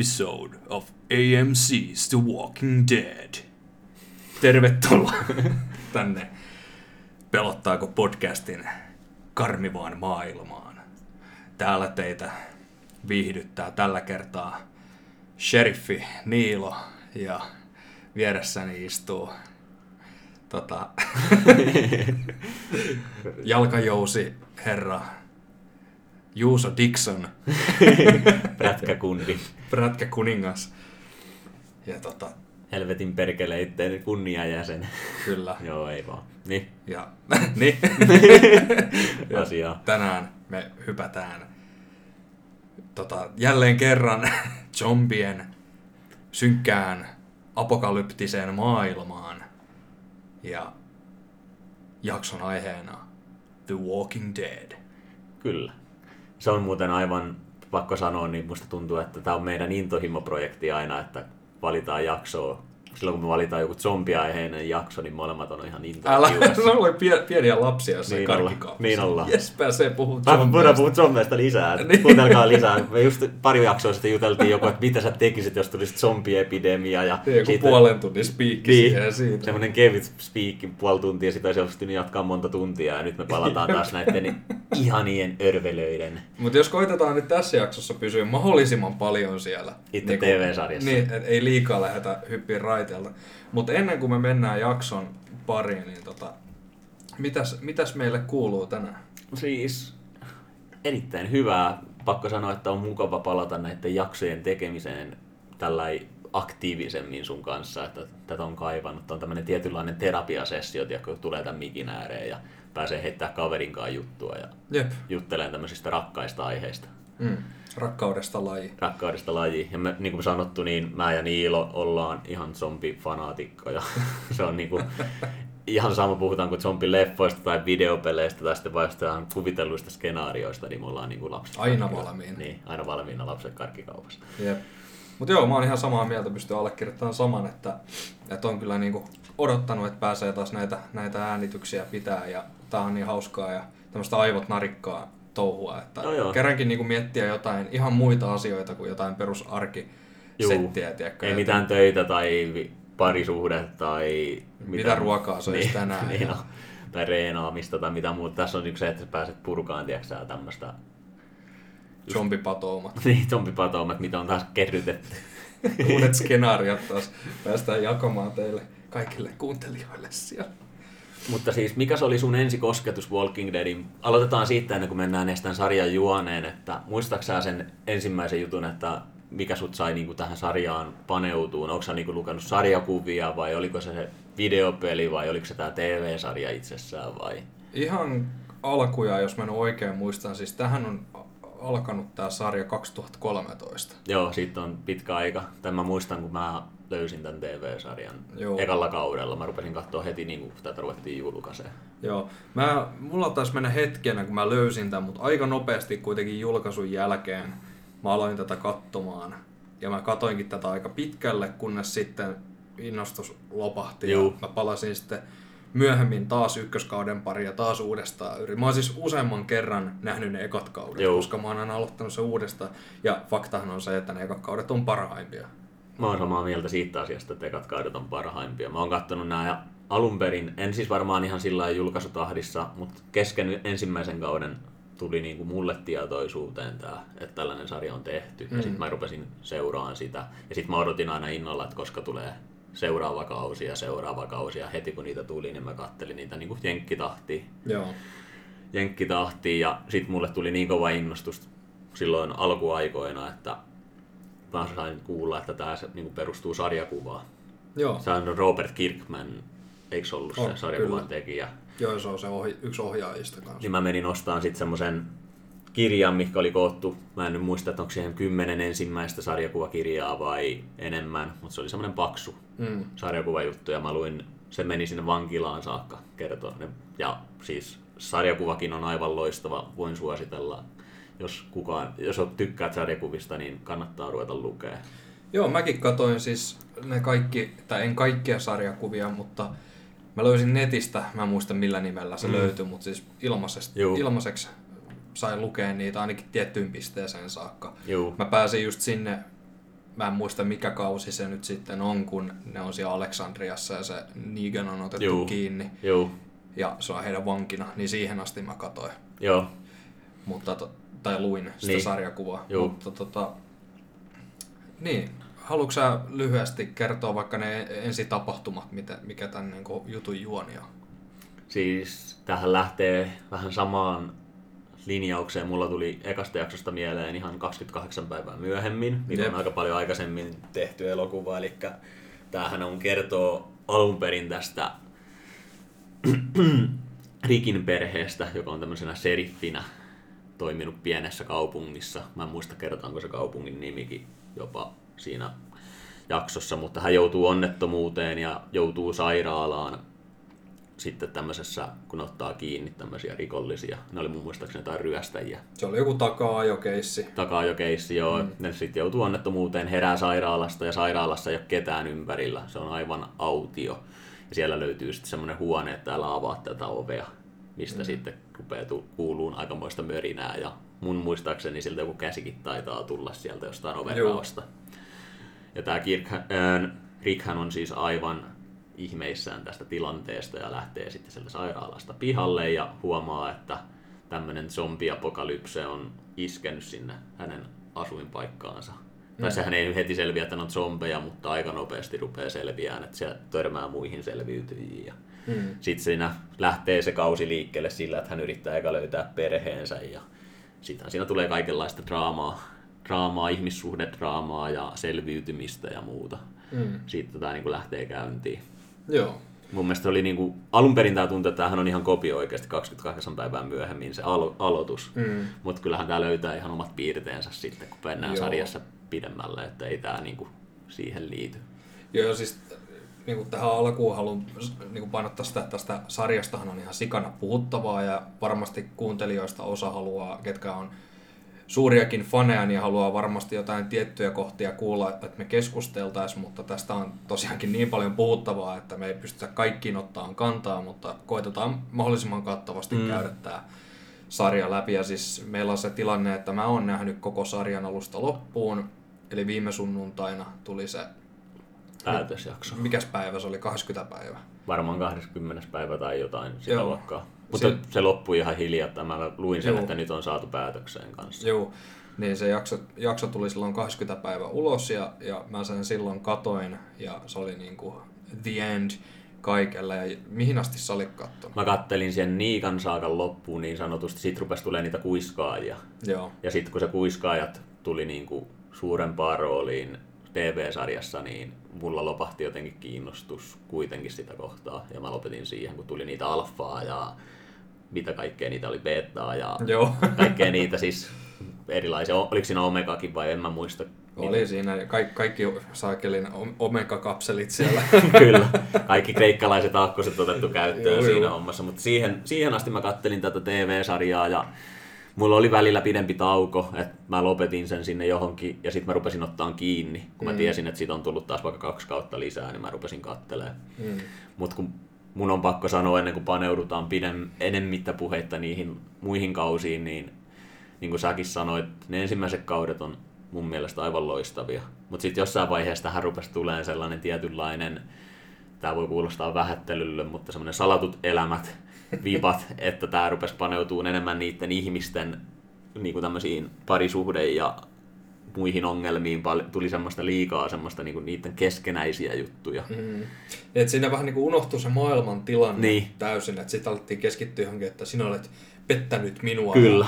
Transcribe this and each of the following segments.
episode of AMC's The Walking Dead. Tervetuloa tänne Pelottaako podcastin karmivaan maailmaan. Täällä teitä viihdyttää tällä kertaa sheriffi Niilo ja vieressäni istuu tota, jalkajousi herra Juuso Dixon, Prätkäkundi. prätkä kuningas. Ja tota, Helvetin perkeleitten kunniajäsen. kyllä. Joo, ei vaan. Niin, Ja, niin. Ja asiaa. tänään me hypätään tota, jälleen kerran zombien synkkään apokalyptiseen maailmaan. Ja jakson aiheena The Walking Dead. Kyllä. Se on muuten aivan, pakko sanoa, niin musta tuntuu, että tämä on meidän intohimoprojekti aina, että valitaan jaksoa. Silloin kun me valitaan joku zombiaiheinen jakso, niin molemmat on ihan Älä, intohimossa. se oli pie, pieniä lapsia jossain Niin olla, niin olla. Jes, pääsee puhumaan Mä voidaan zombeista. puhua zombeista lisää. Niin. Kuunnelkaa lisää. Me just pari jaksoa sitten juteltiin joku, että mitä sä tekisit, jos tulisi zombiepidemia. Ja Niin, joku puolen tunnin spiikki Niin, siihen siitä. semmoinen kevyt speakki puoli tuntia, sitä olisi pystynyt jatkaa monta tuntia ja nyt me palataan taas näiden ihanien örvelöiden. Mutta jos koitetaan nyt tässä jaksossa pysyä mahdollisimman paljon siellä. Itse niinku- TV-sarjassa. Niin, ei liikaa lähdetä hyppiä raiteelta. Mutta ennen kuin me mennään jakson pariin, niin tota, mitäs, mitäs meille kuuluu tänään? Siis erittäin hyvää. Pakko sanoa, että on mukava palata näiden jaksojen tekemiseen tällä aktiivisemmin sun kanssa, että tätä on kaivannut. Tämä on tämmöinen tietynlainen terapiasessio, kun tulee tämän mikin ääreen ja pääsee heittämään kaverin kanssa juttua ja Jep. jutteleen tämmöisistä rakkaista aiheista. Mm. Rakkaudesta laji. rakkaudesta lajiin. Ja me, niin kuin sanottu, niin mä ja Niilo ollaan ihan zombifanaatikkoja. se on niin kuin, ihan sama puhutaanko zombileffoista tai videopeleistä tai sitten vain kuvitelluista skenaarioista, niin me ollaan niin kuin lapset. Aina valmiina. Niin, aina valmiina lapset karkkikaupassa. Jep. Mutta joo, mä oon ihan samaa mieltä, pystyy allekirjoittamaan saman, että, että on kyllä niinku odottanut, että pääsee taas näitä, näitä äänityksiä pitää ja tää on niin hauskaa ja tämmöistä aivot narikkaa touhua, että joo. kerrankin niinku miettiä jotain ihan muita asioita kuin jotain perusarkisettiä, tiedätkö? Ei että mitään töitä tai parisuhde tai... Mitä ruokaa söisi niin, tänään Niin, ja- no, tai reenaamista tai mitä muuta. Tässä on yksi se, että pääset purkaan, tiedätkö tämmöistä zombipatoumat. niin, zombipatoumat, mitä on taas kerrytetty. Uudet skenaariot taas päästään jakamaan teille kaikille kuuntelijoille siellä. Mutta siis, mikä se oli sun ensikosketus Walking Deadin? Aloitetaan siitä ennen kuin mennään edes tämän sarjan juoneen, että muistatko sä sen ensimmäisen jutun, että mikä sut sai niinku tähän sarjaan paneutuun? Onko sä niinku lukenut sarjakuvia vai oliko se se videopeli vai oliko se tämä TV-sarja itsessään vai? Ihan alkuja, jos mä nyt oikein muistan, siis tähän on alkanut tämä sarja 2013. Joo, siitä on pitkä aika. Tämän mä muistan, kun mä löysin tämän TV-sarjan Joo. ekalla kaudella. Mä rupesin katsoa heti, niin kun tätä ruvettiin julkaiseen. Joo, mä, mulla taisi mennä hetkenä, kun mä löysin tämän, mutta aika nopeasti kuitenkin julkaisun jälkeen mä aloin tätä katsomaan. Ja mä katoinkin tätä aika pitkälle, kunnes sitten innostus lopahti. Juu. Ja mä palasin sitten myöhemmin taas ykköskauden pari ja taas uudestaan. yri- Mä oon siis useamman kerran nähnyt ne ekat kaudet, Juu. koska mä oon aina aloittanut se uudestaan. Ja faktahan on se, että ne ekat kaudet on parhaimpia. Mä oon samaa mieltä siitä asiasta, että ekat kaudet on parhaimpia. Mä oon kattonut nämä alun perin, en siis varmaan ihan sillä lailla julkaisutahdissa, mutta kesken ensimmäisen kauden tuli niinku mulle tietoisuuteen tää, että tällainen sarja on tehty. Mm. Ja sitten mä rupesin seuraamaan sitä. Ja sitten mä odotin aina innolla, että koska tulee seuraava kausi ja seuraava kausi. Ja heti kun niitä tuli, niin mä kattelin niitä niinku jenkkitahtiin Joo. jenkkitahtiin ja sitten mulle tuli niin kova innostus silloin alkuaikoina, että mä sain kuulla, että tämä niin perustuu sarjakuvaan. Joo. Se on Robert Kirkman, eikö se ollut On, se sarjakuvan kyllä. tekijä? Joo, se on se ohi, yksi ohjaajista kanssa. Niin mä menin ostamaan sitten semmoisen kirjan, mikä oli koottu, mä en nyt muista, että onko siihen kymmenen ensimmäistä sarjakuvakirjaa vai enemmän, mutta se oli semmoinen paksu Mm. sarjakuvajuttu ja mä luin, se meni sinne vankilaan saakka kertoa. ne. Ja siis sarjakuvakin on aivan loistava, voin suositella. Jos kukaan, jos tykkäät sarjakuvista, niin kannattaa ruveta lukea. Joo, mäkin katoin siis ne kaikki, tai en kaikkia sarjakuvia, mutta mä löysin netistä, mä en muista millä nimellä se Mm. löytyi, mutta siis ilmaisesta, Juu. ilmaiseksi sain lukea niitä ainakin tiettyyn pisteeseen saakka. Juu. Mä pääsin just sinne mä en muista mikä kausi se nyt sitten on, kun ne on siellä Aleksandriassa ja se Negan on otettu Juu. kiinni Joo, ja se on heidän vankina, niin siihen asti mä katoin. joo. Mutta, to, tai luin sitä Niin. sarjakuvaa. Juu. Mutta tota, niin, haluatko sä lyhyesti kertoa vaikka ne ensitapahtumat, mitä, mikä tämän niin kuin, jutun juoni on? Siis tähän lähtee vähän samaan linjaukseen. Mulla tuli ekasta jaksosta mieleen ihan 28 päivää myöhemmin, mikä Jep. on aika paljon aikaisemmin tehty elokuva. Eli tämähän on kertoo alun perin tästä Rikin perheestä, joka on tämmöisenä seriffinä toiminut pienessä kaupungissa. Mä en muista kerrotaanko se kaupungin nimikin jopa siinä jaksossa, mutta hän joutuu onnettomuuteen ja joutuu sairaalaan sitten tämmöisessä, kun ottaa kiinni tämmöisiä rikollisia. Ne oli mun muistaakseni jotain ryöstäjiä. Se oli joku takaa-ajokeissi. Takaa jo keissi, joo. Mm. Ne sitten joutuu onnettomuuteen, herää sairaalasta ja sairaalassa ei ole ketään ympärillä. Se on aivan autio. Ja siellä löytyy sitten semmoinen huone, että täällä avaa tätä ovea, mistä mm. sitten rupeaa tu- kuuluun aikamoista mörinää. Ja mun muistaakseni siltä joku käsikin taitaa tulla sieltä jostain ovenraosta. Ja tämä Rickhän on siis aivan ihmeissään tästä tilanteesta ja lähtee sitten sieltä sairaalasta pihalle ja huomaa, että tämmöinen zombiapokalypse on iskenyt sinne hänen asuinpaikkaansa. Mm. Tai sehän ei heti selviä, että ne on zombeja, mutta aika nopeasti rupeaa selviään, että se törmää muihin selviytyjiin. Ja Mm. sitten siinä lähtee se kausi liikkeelle sillä, että hän yrittää eka löytää perheensä ja sitten siinä tulee kaikenlaista draamaa, draamaa, ihmissuhdedraamaa ja selviytymistä ja muuta. Mm. Siitä tämä niin lähtee käyntiin. Joo. Mun mielestä oli niin kuin, alun perin tämä tuntui, että tämähän on ihan kopio oikeasti 28 päivää myöhemmin se alo- aloitus. Mm. Mutta kyllähän tämä löytää ihan omat piirteensä sitten, kun mennään Joo. sarjassa pidemmälle, että ei tämä niin kuin siihen liity. Joo, siis niin kuin tähän alkuun haluan niin kuin painottaa sitä, että tästä sarjastahan on ihan sikana puhuttavaa ja varmasti kuuntelijoista osa haluaa, ketkä on suuriakin faneja, niin haluaa varmasti jotain tiettyjä kohtia kuulla, että me keskusteltaisiin, mutta tästä on tosiaankin niin paljon puhuttavaa, että me ei pystytä kaikkiin ottaan kantaa, mutta koitetaan mahdollisimman kattavasti mm. käydä tämä sarja läpi. Ja siis meillä on se tilanne, että mä oon nähnyt koko sarjan alusta loppuun, eli viime sunnuntaina tuli se Päätösjakso. Mikäs päivä se oli? 20 päivä. Varmaan 20. päivä tai jotain sitä Joo. luokkaa. Mutta Se- se, loppui ihan hiljattain. Mä luin sen, Joo. että nyt on saatu päätökseen kanssa. Joo. Niin se jakso, jakso tuli silloin 20 päivä ulos ja, ja mä sen silloin katoin ja se oli niinku the end kaikelle. Ja mihin asti sä olit kattonut? Mä kattelin sen Niikan saakan loppuun niin sanotusti, sit rupesi tulee niitä kuiskaajia. Joo. Ja sitten kun se kuiskaajat tuli niinku suurempaan rooliin TV-sarjassa, niin mulla lopahti jotenkin kiinnostus kuitenkin sitä kohtaa. Ja mä lopetin siihen, kun tuli niitä alfaa ja mitä kaikkea niitä oli betaa ja Joo. kaikkea niitä siis erilaisia. Oliko siinä Omegakin vai en mä muista. Oli siinä kaikki, kaikki saakelin omega-kapselit siellä. Kyllä, kaikki kreikkalaiset aakkoset otettu käyttöön Joo, siinä joo. hommassa, mutta siihen, siihen asti mä kattelin tätä TV-sarjaa ja mulla oli välillä pidempi tauko, että mä lopetin sen sinne johonkin ja sitten mä rupesin ottaa kiinni, kun mä Mm. tiesin, että siitä on tullut taas vaikka kaksi kautta lisää, niin mä rupesin kattelemaan. Mm. Mutta kun mun on pakko sanoa ennen kuin paneudutaan pidem, enemmittä puheitta niihin muihin kausiin, niin niin kuin säkin sanoit, ne ensimmäiset kaudet on mun mielestä aivan loistavia. Mutta sitten jossain vaiheessa tähän rupesi tulemaan sellainen tietynlainen, tämä voi kuulostaa vähättelylle, mutta semmoinen salatut elämät, vipat, että tämä rupesi paneutumaan enemmän niiden ihmisten niin kuin tämmöisiin parisuhde- ja muihin ongelmiin. Pal- Tuli semmoista liikaa, semmoista niin kuin niiden keskenäisiä juttuja. Mm. Et siinä vähän niin kuin unohtui se maailman tilanne Niin. täysin, että sitten alettiin keskittyä johonkin, että sinä olet pettänyt minua. Kyllä.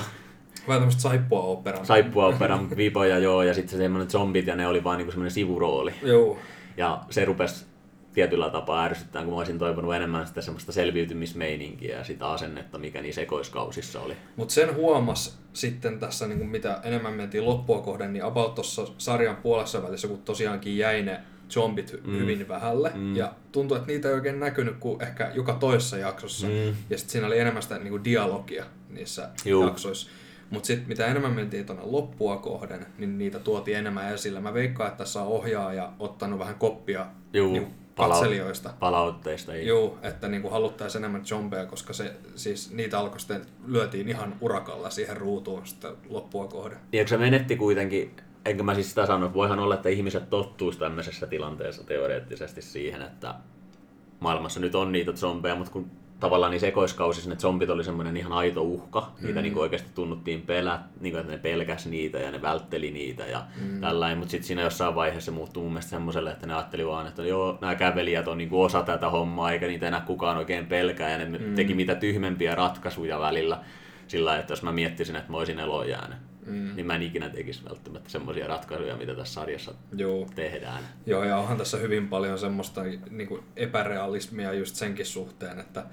Vähän tämmöistä saippua operan. Saippua operan vipoja joo, ja sitten se semmoinen zombit, ja ne oli vaan niinku semmoinen sivurooli. Joo. Ja se rupesi tietyllä tapaa ärsyttämään, kun mä olisin toivonut enemmän sitä semmoista selviytymismeininkiä ja sitä asennetta, mikä niissä ekoiskausissa oli. Mutta sen huomas sitten tässä, niin mitä enemmän mentiin loppua kohden, niin about tuossa sarjan puolessa välissä, kun tosiaankin jäi ne zombit mm. hyvin vähälle. Mm. Ja tuntui, että niitä ei oikein näkynyt kuin ehkä joka toisessa jaksossa. Mm. Ja sitten siinä oli enemmän sitä niin kuin dialogia niissä Juu. jaksoissa. Mutta sitten mitä enemmän mentiin tuonne loppua kohden, niin niitä tuotiin enemmän esille. Mä veikkaan, että tässä on ohjaaja ottanut vähän koppia Juu, niin katselijoista. Palautteista ei. Joo, että niinku haluttaisiin enemmän zombeja, koska se, siis niitä alkoi sitten, lyötiin ihan urakalla siihen ruutuun sitten loppua kohden. Kun se menetti kuitenkin enkä mä siis sitä sano, että voihan olla, että ihmiset tottuisi tämmöisessä tilanteessa teoreettisesti siihen, että maailmassa nyt on niitä zombeja, mutta kun tavallaan niissä ekoiskausissa ne zombit oli semmoinen ihan aito uhka. Niitä mm. niin oikeasti tunnuttiin pelät, niin kuin, että ne pelkäs niitä ja ne vältteli niitä ja mm. tällainen. Mutta sitten siinä jossain vaiheessa se muuttui mun mielestä semmoiselle, että ne ajatteli vaan, että joo, nämä kävelijät on niin kuin osa tätä hommaa eikä niitä enää kukaan oikein pelkää. Ja ne mm. teki mitä tyhmempiä ratkaisuja välillä sillä että jos mä miettisin, että mä olisin eloon jäänyt, mm. niin mä en ikinä tekisi välttämättä semmoisia ratkaisuja, mitä tässä sarjassa Joo. tehdään. Joo, ja onhan tässä hyvin paljon semmoista niin kuin epärealismia just senkin suhteen, että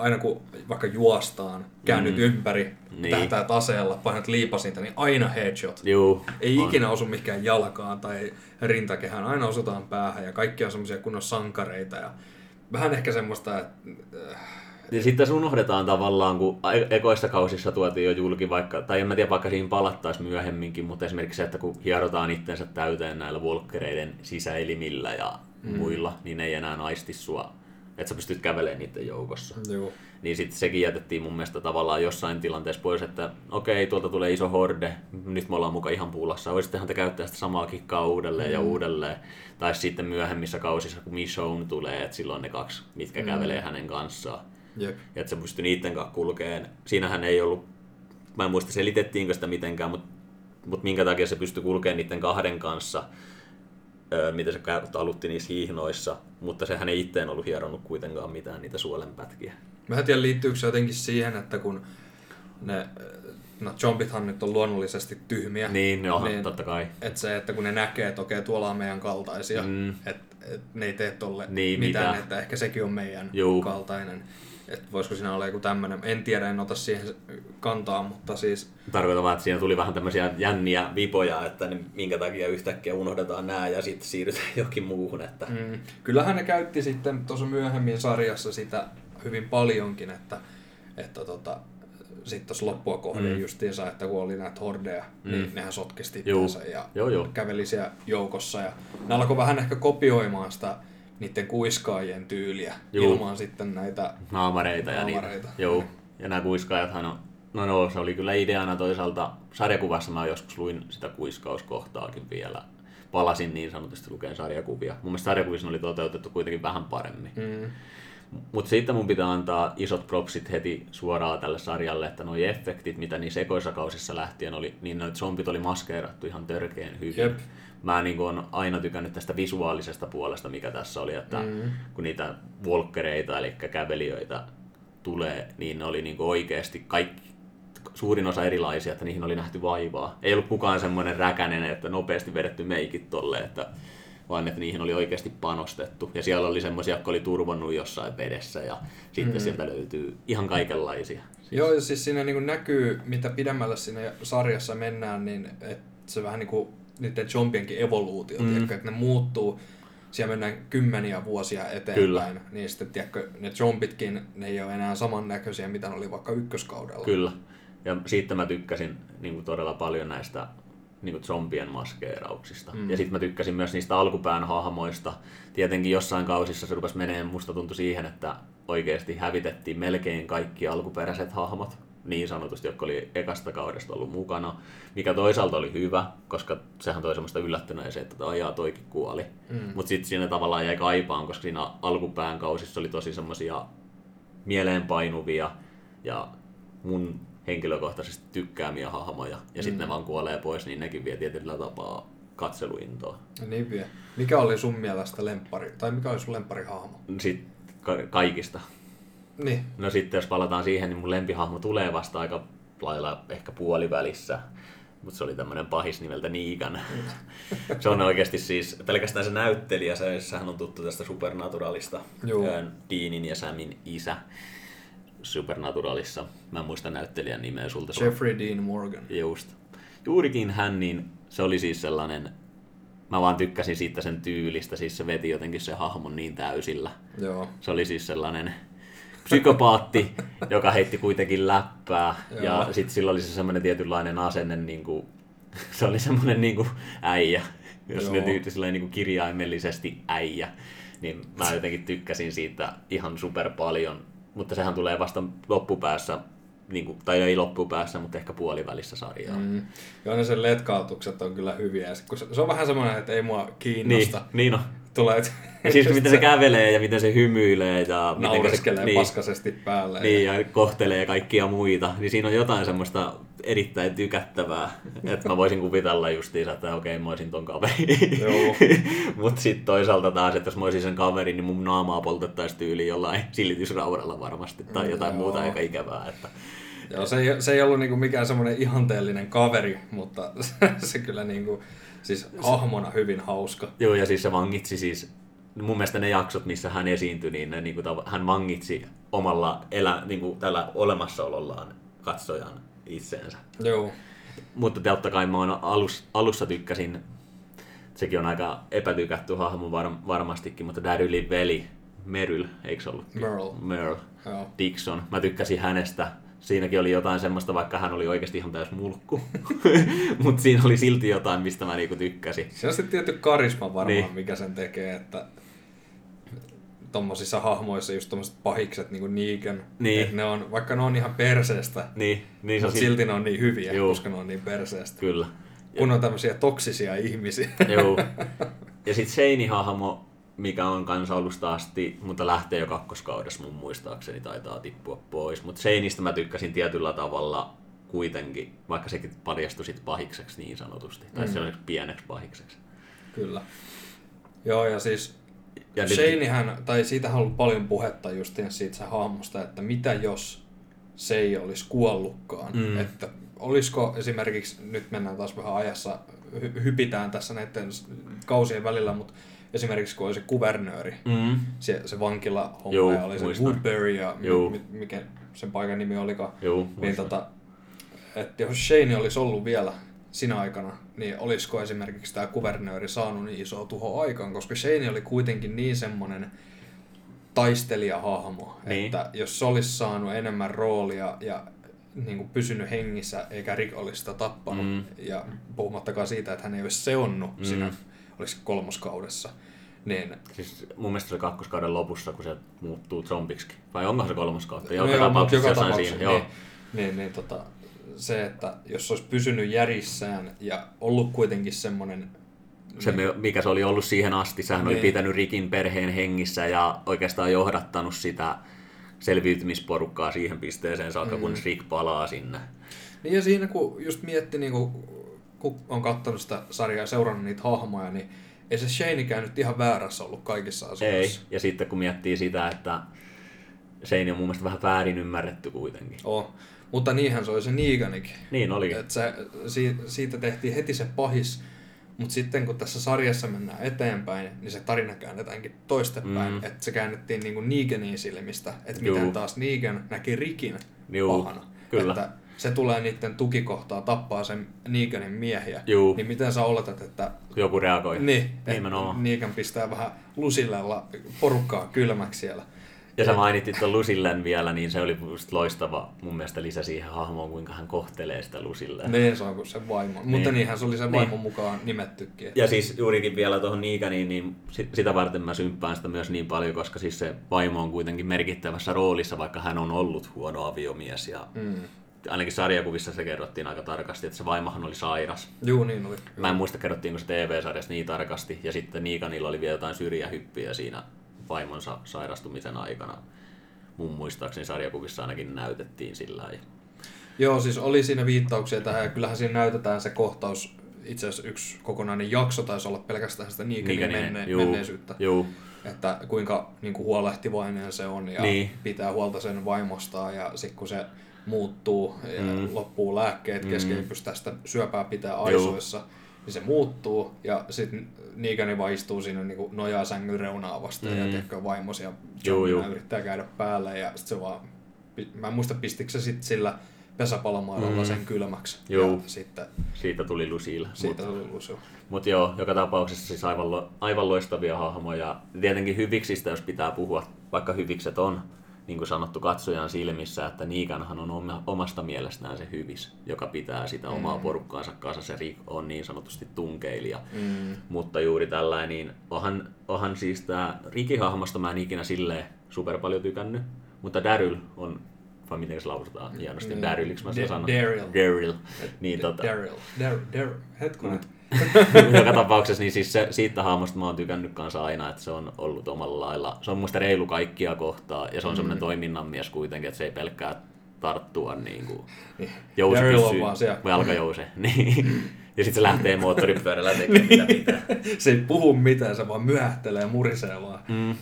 aina kun vaikka juostaan, käännyt mm. ympäri, niin. tähtää taseella, painat liipasinta, niin aina headshot. Juu, Ei on. ikinä osu mikään jalkaan tai rintakehään, aina osutaan päähän ja kaikki on semmoisia kunnon sankareita. Ja vähän ehkä semmoista, että äh, niin sitten tässä unohdetaan tavallaan, kun ekoissa kausissa tuotiin jo julki vaikka, tai en mä tiedä, vaikka siinä palattaisiin myöhemminkin, mutta esimerkiksi se, että kun hierotaan itsensä täyteen näillä volkkereiden sisäelimillä ja mm. muilla, niin ei enää aisti sua, että sä pystyt kävelemään niiden joukossa. Joo. Niin sitten sekin jätettiin mun mielestä tavallaan jossain tilanteessa pois, että okei, tuolta tulee iso horde, nyt me ollaan mukaan ihan puulassa, voisittehan te käyttää sitä samaa kikkaa uudelleen mm. ja uudelleen. Tai sitten myöhemmissä kausissa, kun Michonne tulee, että silloin ne kaksi, mitkä mm. kävelee hänen kanssaan. Jep. Ja että se pystyi niiden kanssa kulkeen. Siinähän ei ollut, mä en muista selitettiinkö sitä mitenkään, mutta, mutta minkä takia se pystyi kulkemaan niiden kahden kanssa, öö, mitä se talutti niissä hiihnoissa, mutta sehän ei itteen ollut hieronnut kuitenkaan mitään niitä suolenpätkiä. Mä en tiedä liittyykö se jotenkin siihen, että kun ne, no zombithan nyt on luonnollisesti tyhmiä. Niin, no, niin totta kai. Että se, että kun ne näkee, että okei, tuolla on meidän kaltaisia, mm. että et ne ei tee tolle niin, mitään, mitä? että ehkä sekin on meidän Juu. kaltainen. Että voisiko siinä olla joku tämmöinen, en tiedä, en ota siihen kantaa, mutta siis... Tarkoitan vaan, että siinä tuli vähän tämmöisiä jänniä vipoja, että ne, minkä takia yhtäkkiä unohdetaan nämä ja sitten siirrytään jokin muuhun. Että... Mm. Kyllähän ne käytti sitten tuossa myöhemmin sarjassa sitä hyvin paljonkin, että, että tota, sitten tuossa loppua kohden mm. justiinsa, että kun oli näitä hordeja, mm. niin nehän sotkisti ja joo, joo. käveli siellä joukossa. Ja ne alkoi vähän ehkä kopioimaan sitä niiden kuiskaajien tyyliä Juu. ilman sitten näitä naamareita. Ja, naamareita. Niitä. Joo. ja nämä kuiskaajathan on, no, no se oli kyllä ideana toisaalta, sarjakuvassa mä joskus luin sitä kuiskauskohtaakin vielä, palasin niin sanotusti lukeen sarjakuvia. Mun mielestä sarjakuvissa oli toteutettu kuitenkin vähän paremmin. Mm. Mutta sitten mun pitää antaa isot propsit heti suoraan tälle sarjalle, että nuo efektit, mitä niissä ekoissa kausissa lähtien oli, niin noit zombit oli maskeerattu ihan törkeen hyvin. Jep mä niin on aina tykännyt tästä visuaalisesta puolesta, mikä tässä oli, että mm. kun niitä volkkereita, eli kävelijöitä tulee, niin ne oli niin oikeasti kaikki, suurin osa erilaisia, että niihin oli nähty vaivaa. Ei ollut kukaan semmoinen räkänen, että nopeasti vedetty meikit tolle, että vaan että niihin oli oikeasti panostettu. Ja siellä oli semmoisia, jotka oli turvonnut jossain vedessä ja sitten mm. sieltä löytyy ihan kaikenlaisia. Joo, ja siis siinä niin näkyy, mitä pidemmälle sinne sarjassa mennään, niin että se vähän niin kuin niiden zombienkin evoluutio, mm. tiedätkö, että ne muuttuu, siellä mennään kymmeniä vuosia eteenpäin, Kyllä. niin sitten tiedätkö, ne zombitkin, ne ei ole enää samannäköisiä, mitä ne oli vaikka ykköskaudella. Kyllä, ja siitä mä tykkäsin niin kuin todella paljon näistä niin kuin zombien maskeerauksista. Mm. Ja sitten mä tykkäsin myös niistä alkupään hahmoista. Tietenkin jossain kausissa se rupesi menee, musta tuntui siihen, että oikeasti hävitettiin melkein kaikki alkuperäiset hahmot niin sanotusti, jotka oli ekasta kaudesta ollut mukana, mikä toisaalta oli hyvä, koska sehän toi semmoista yllättyneen että ajaa toikin kuoli. Mm. Mutta sitten siinä tavallaan jäi kaipaan, koska siinä alkupään kausissa oli tosi semmoisia mieleenpainuvia ja mun henkilökohtaisesti tykkäämiä hahmoja, ja sitten mm. ne vaan kuolee pois, niin nekin vie tietyllä tapaa katseluintoa. Niin vie. Mikä oli sun mielestä lemppari, tai mikä oli sun hahmo? Sitten ka- kaikista. Niin. No sitten jos palataan siihen, niin mun lempihahmo tulee vasta aika lailla ehkä puolivälissä. Mutta se oli tämmöinen pahis nimeltä Niigan. se on oikeasti siis pelkästään se näyttelijä, se, sehän on tuttu tästä Supernaturalista. Joo. Deanin ja Samin isä Supernaturalissa. Mä en muista näyttelijän nimeä sulta. Jeffrey Dean Morgan. Just. Juurikin hän, niin se oli siis sellainen, mä vaan tykkäsin siitä sen tyylistä, siis se veti jotenkin se hahmon niin täysillä. Joo. Se oli siis sellainen psykopaatti, joka heitti kuitenkin läppää. Joo. Ja sitten sillä oli se semmoinen tietynlainen asenne, niin kuin, se oli semmoinen niin kuin äijä, jos Joo. nyt niin kuin kirjaimellisesti äijä. Niin mä jotenkin tykkäsin siitä ihan super paljon. Mutta sehän tulee vasta loppupäässä niin kuin, tai ei loppupäässä, mutta ehkä puolivälissä sarjaa. Mm. Joo, ne sen letkautukset on kyllä hyviä. Se, se on vähän semmoinen, että ei mua kiinnosta. Niin, niin on. Tulee, Ja siis miten se kävelee ja miten se hymyilee ja miten se niin, paskasesti päälle. niin, ja kohtelee kaikkia muita, niin siinä on jotain semmoista erittäin tykättävää, että mä voisin kuvitella justiinsa, että okei, mä olisin ton kaverin. Joo. Mutta sitten toisaalta taas, että jos mä olisin sen kaverin, niin mun naamaa poltettaisiin tyyli jollain silitysraudalla varmasti tai jotain Joo. muuta aika ikävää. Että... Joo, se ei, se ei ollut niinku mikään semmoinen ihanteellinen kaveri, mutta se kyllä niinku, siis hahmona hyvin hauska. Joo, ja siis se vangitsi siis, mun mielestä ne jaksot, missä hän esiintyi, niin ne, niin kuin, hän vangitsi omalla elä, niin kuin, tällä olemassaolollaan katsojan itseensä. Joo. Mutta totta kai mä oon alus, alussa tykkäsin, sekin on aika epätykätty hahmo var, varmastikin, mutta Darylin veli, Meryl, eikö se ollut? Merle. Merle. Joo. Dixon. Mä tykkäsin hänestä. Siinäkin oli jotain semmoista, vaikka hän oli oikeasti ihan täys mulkku. Mutta siinä oli silti jotain, mistä mä niinku tykkäsin. Se on sitten tietty karisma varmaan, Niin. niin. mikä sen tekee, että tommosissa hahmoissa just tommoset pahikset niinku Negan, Niin. että ne on, vaikka ne on ihan perseestä, Niin, niin se mutta sil- silti ne on niin hyviä, Juu. koska ne on niin perseestä. Kyllä. Kun on tämmöisiä toksisia ihmisiä. Joo. Ja sitten Shane-hahmo, mikä on kanssa alusta asti, mutta lähtee jo kakkoskaudessa mun muistaakseni, taitaa tippua pois. Mutta Shaneista mä tykkäsin tietyllä tavalla kuitenkin, vaikka sekin paljastui sit pahikseksi niin sanotusti. Tai Mm. se oli pieneksi pahikseksi. Kyllä. Joo, ja siis Ja ja nyt- Shanehän, tai siitähän on ollut paljon puhetta justiin siitä se hahmosta, että mitä jos se ei olisi kuollutkaan. Mm. Että olisiko esimerkiksi, nyt mennään taas vähän ajassa, hy- hypitään tässä näiden kausien välillä, mutta esimerkiksi kun olisi kuvernööri, Mm. se, se vankila homma oli se muistan. Woodbury ja Juu. mi, mi, mikä sen paikan nimi olikaan. Joo, Niin tota, että jos Shane olisi ollut vielä sinä aikana, niin olisiko esimerkiksi tämä kuvernööri saanut niin isoa tuhoa aikaan, koska Shane oli kuitenkin niin semmoinen taistelijahahmo, Niin. että jos se olisi saanut enemmän roolia ja niin kuin pysynyt hengissä eikä sitä tappanut, Mm. ja puhumattakaan siitä, että hän ei olisi seonnut mm. siinä, olisi kolmoskaudessa, niin Siis mun mielestä se oli kakkoskauden lopussa, kun se muuttuu zombiksi. Vai onkohan se kolmas kautta? Joka No joo, tapauksessa joka tapauksessa, siinä. Joo. Niin, niin, niin tota, se, että jos se olisi pysynyt järissään ja ollut kuitenkin semmoinen... Se, mikä se oli ollut siihen asti, sehän oli Niin. pitänyt Rikin perheen hengissä ja oikeastaan johdattanut sitä selviytymisporukkaa siihen pisteeseen saakka, mm. kunnes Rick palaa sinne. Niin ja siinä kun just mietti, niin kun, kun on katsonut sitä sarjaa ja seurannut niitä hahmoja, niin ei se Shaneikään nyt ihan väärässä ollut kaikissa Ei. asioissa. Ja sitten kun miettii sitä, että Shane on mun mielestä vähän väärin ymmärretty kuitenkin. Oh. Mutta niinhän se oli se Neganikin. Niin olikin. Et se, si, siitä tehtiin heti se pahis, mutta sitten kun tässä sarjassa mennään eteenpäin, niin se tarina käännetäänkin toistepäin. Mm. Että se käännettiin niinku Neganin silmistä, että miten taas Negan näki Rikin Juu, pahana. kyllä. Että se tulee niiden tukikohtaa, tappaa sen Neganin miehiä. Juu. Niin miten sä oletat, että Joku reagoi. niin, Nimenomaan. että pistää vähän lusillella porukkaa kylmäksi siellä. Ja sä mainittit tuon Lusillen vielä, niin se oli just loistava mun mielestä lisä siihen hahmoon, kuinka hän kohtelee sitä Lusilleen. Niin se on kuin se vaimo. Mutta Niin. niinhän se oli sen Niin. vaimon mukaan nimettykin. Ja siis juurikin vielä tuohon Neganiin, niin si- sitä varten mä symppään sitä myös niin paljon, koska siis se vaimo on kuitenkin merkittävässä roolissa, vaikka hän on ollut huono aviomies. Ja Mm. Ainakin sarjakuvissa se kerrottiin aika tarkasti, että se vaimohan oli sairas. Juu, niin oli. Mä en muista, kerrottiinko se TV-sarjassa niin tarkasti. Ja sitten Neganilla oli vielä jotain syrjähyppiä siinä vaimonsa sairastumisen aikana. Mun muistaakseni sarjakuvissa ainakin näytettiin sillä lailla. Joo, siis oli siinä viittauksia tähän, ja kyllähän siinä näytetään se kohtaus, itse asiassa yksi kokonainen jakso taisi olla pelkästään sitä Neganin Neganinen, menne, juu, menneisyyttä. Juu, Että kuinka niin kuin huolehtivainen se on ja Niin. pitää huolta sen vaimostaan, ja sitten kun se muuttuu ja Mm. loppuu lääkkeet Mm. kesken, mm. pystytää sitä syöpää pitää aisoissa, niin se muuttuu, ja sitten Negan vaan istuu siinä niin nojaa sängyn reunaa vasten, Mm. ja tiedätkö, vaimosi ja Juu, Johnina juu. yrittää käydä päälle, ja sitten se vaan, mä en muista pistikö se sitten sillä pesäpallomailalla Mm. sen kylmäksi, Juu. ja sitten siitä tuli Lucille. siitä tuli lusu. Mutta joo, joka tapauksessa siis aivan, lo, aivan loistavia hahmoja. Tietenkin hyviksistä, jos pitää puhua, vaikka hyvikset on, niin kuin sanottu katsojan silmissä, että Niikanhan on oma, omasta mielestään se hyvis, joka pitää sitä omaa Mm. porukkaansa kanssa. Se Rick on niin sanotusti tunkeilija. Mm. Mutta juuri tällainen, niin onhan, onhan siis tämä Rikin hahmosta mä en ikinä silleen super paljon tykännyt, mutta Daryl on vai miten se lausutaan hienosti, Mm. Daryliksi mä sen sanon. Daryl. Daryl. Niin, tota, Daryl. Daryl. Daryl. Joka tapauksessa niin siis se, siitä hahmosta mä oon tykännyt kanssa aina, että se on ollut omalla lailla. Se on muista reilu kaikkia kohtaa ja se on semmoinen toiminnan mies kuitenkin, että se ei pelkkää tarttua niin kuin Niin. jouse pysyy, jalkajouse. Niin. Ja sitten se lähtee moottoripyörällä tekemään mitä pitää. se ei puhu mitään, se vaan myöhättelee ja murisee vaan. Mm.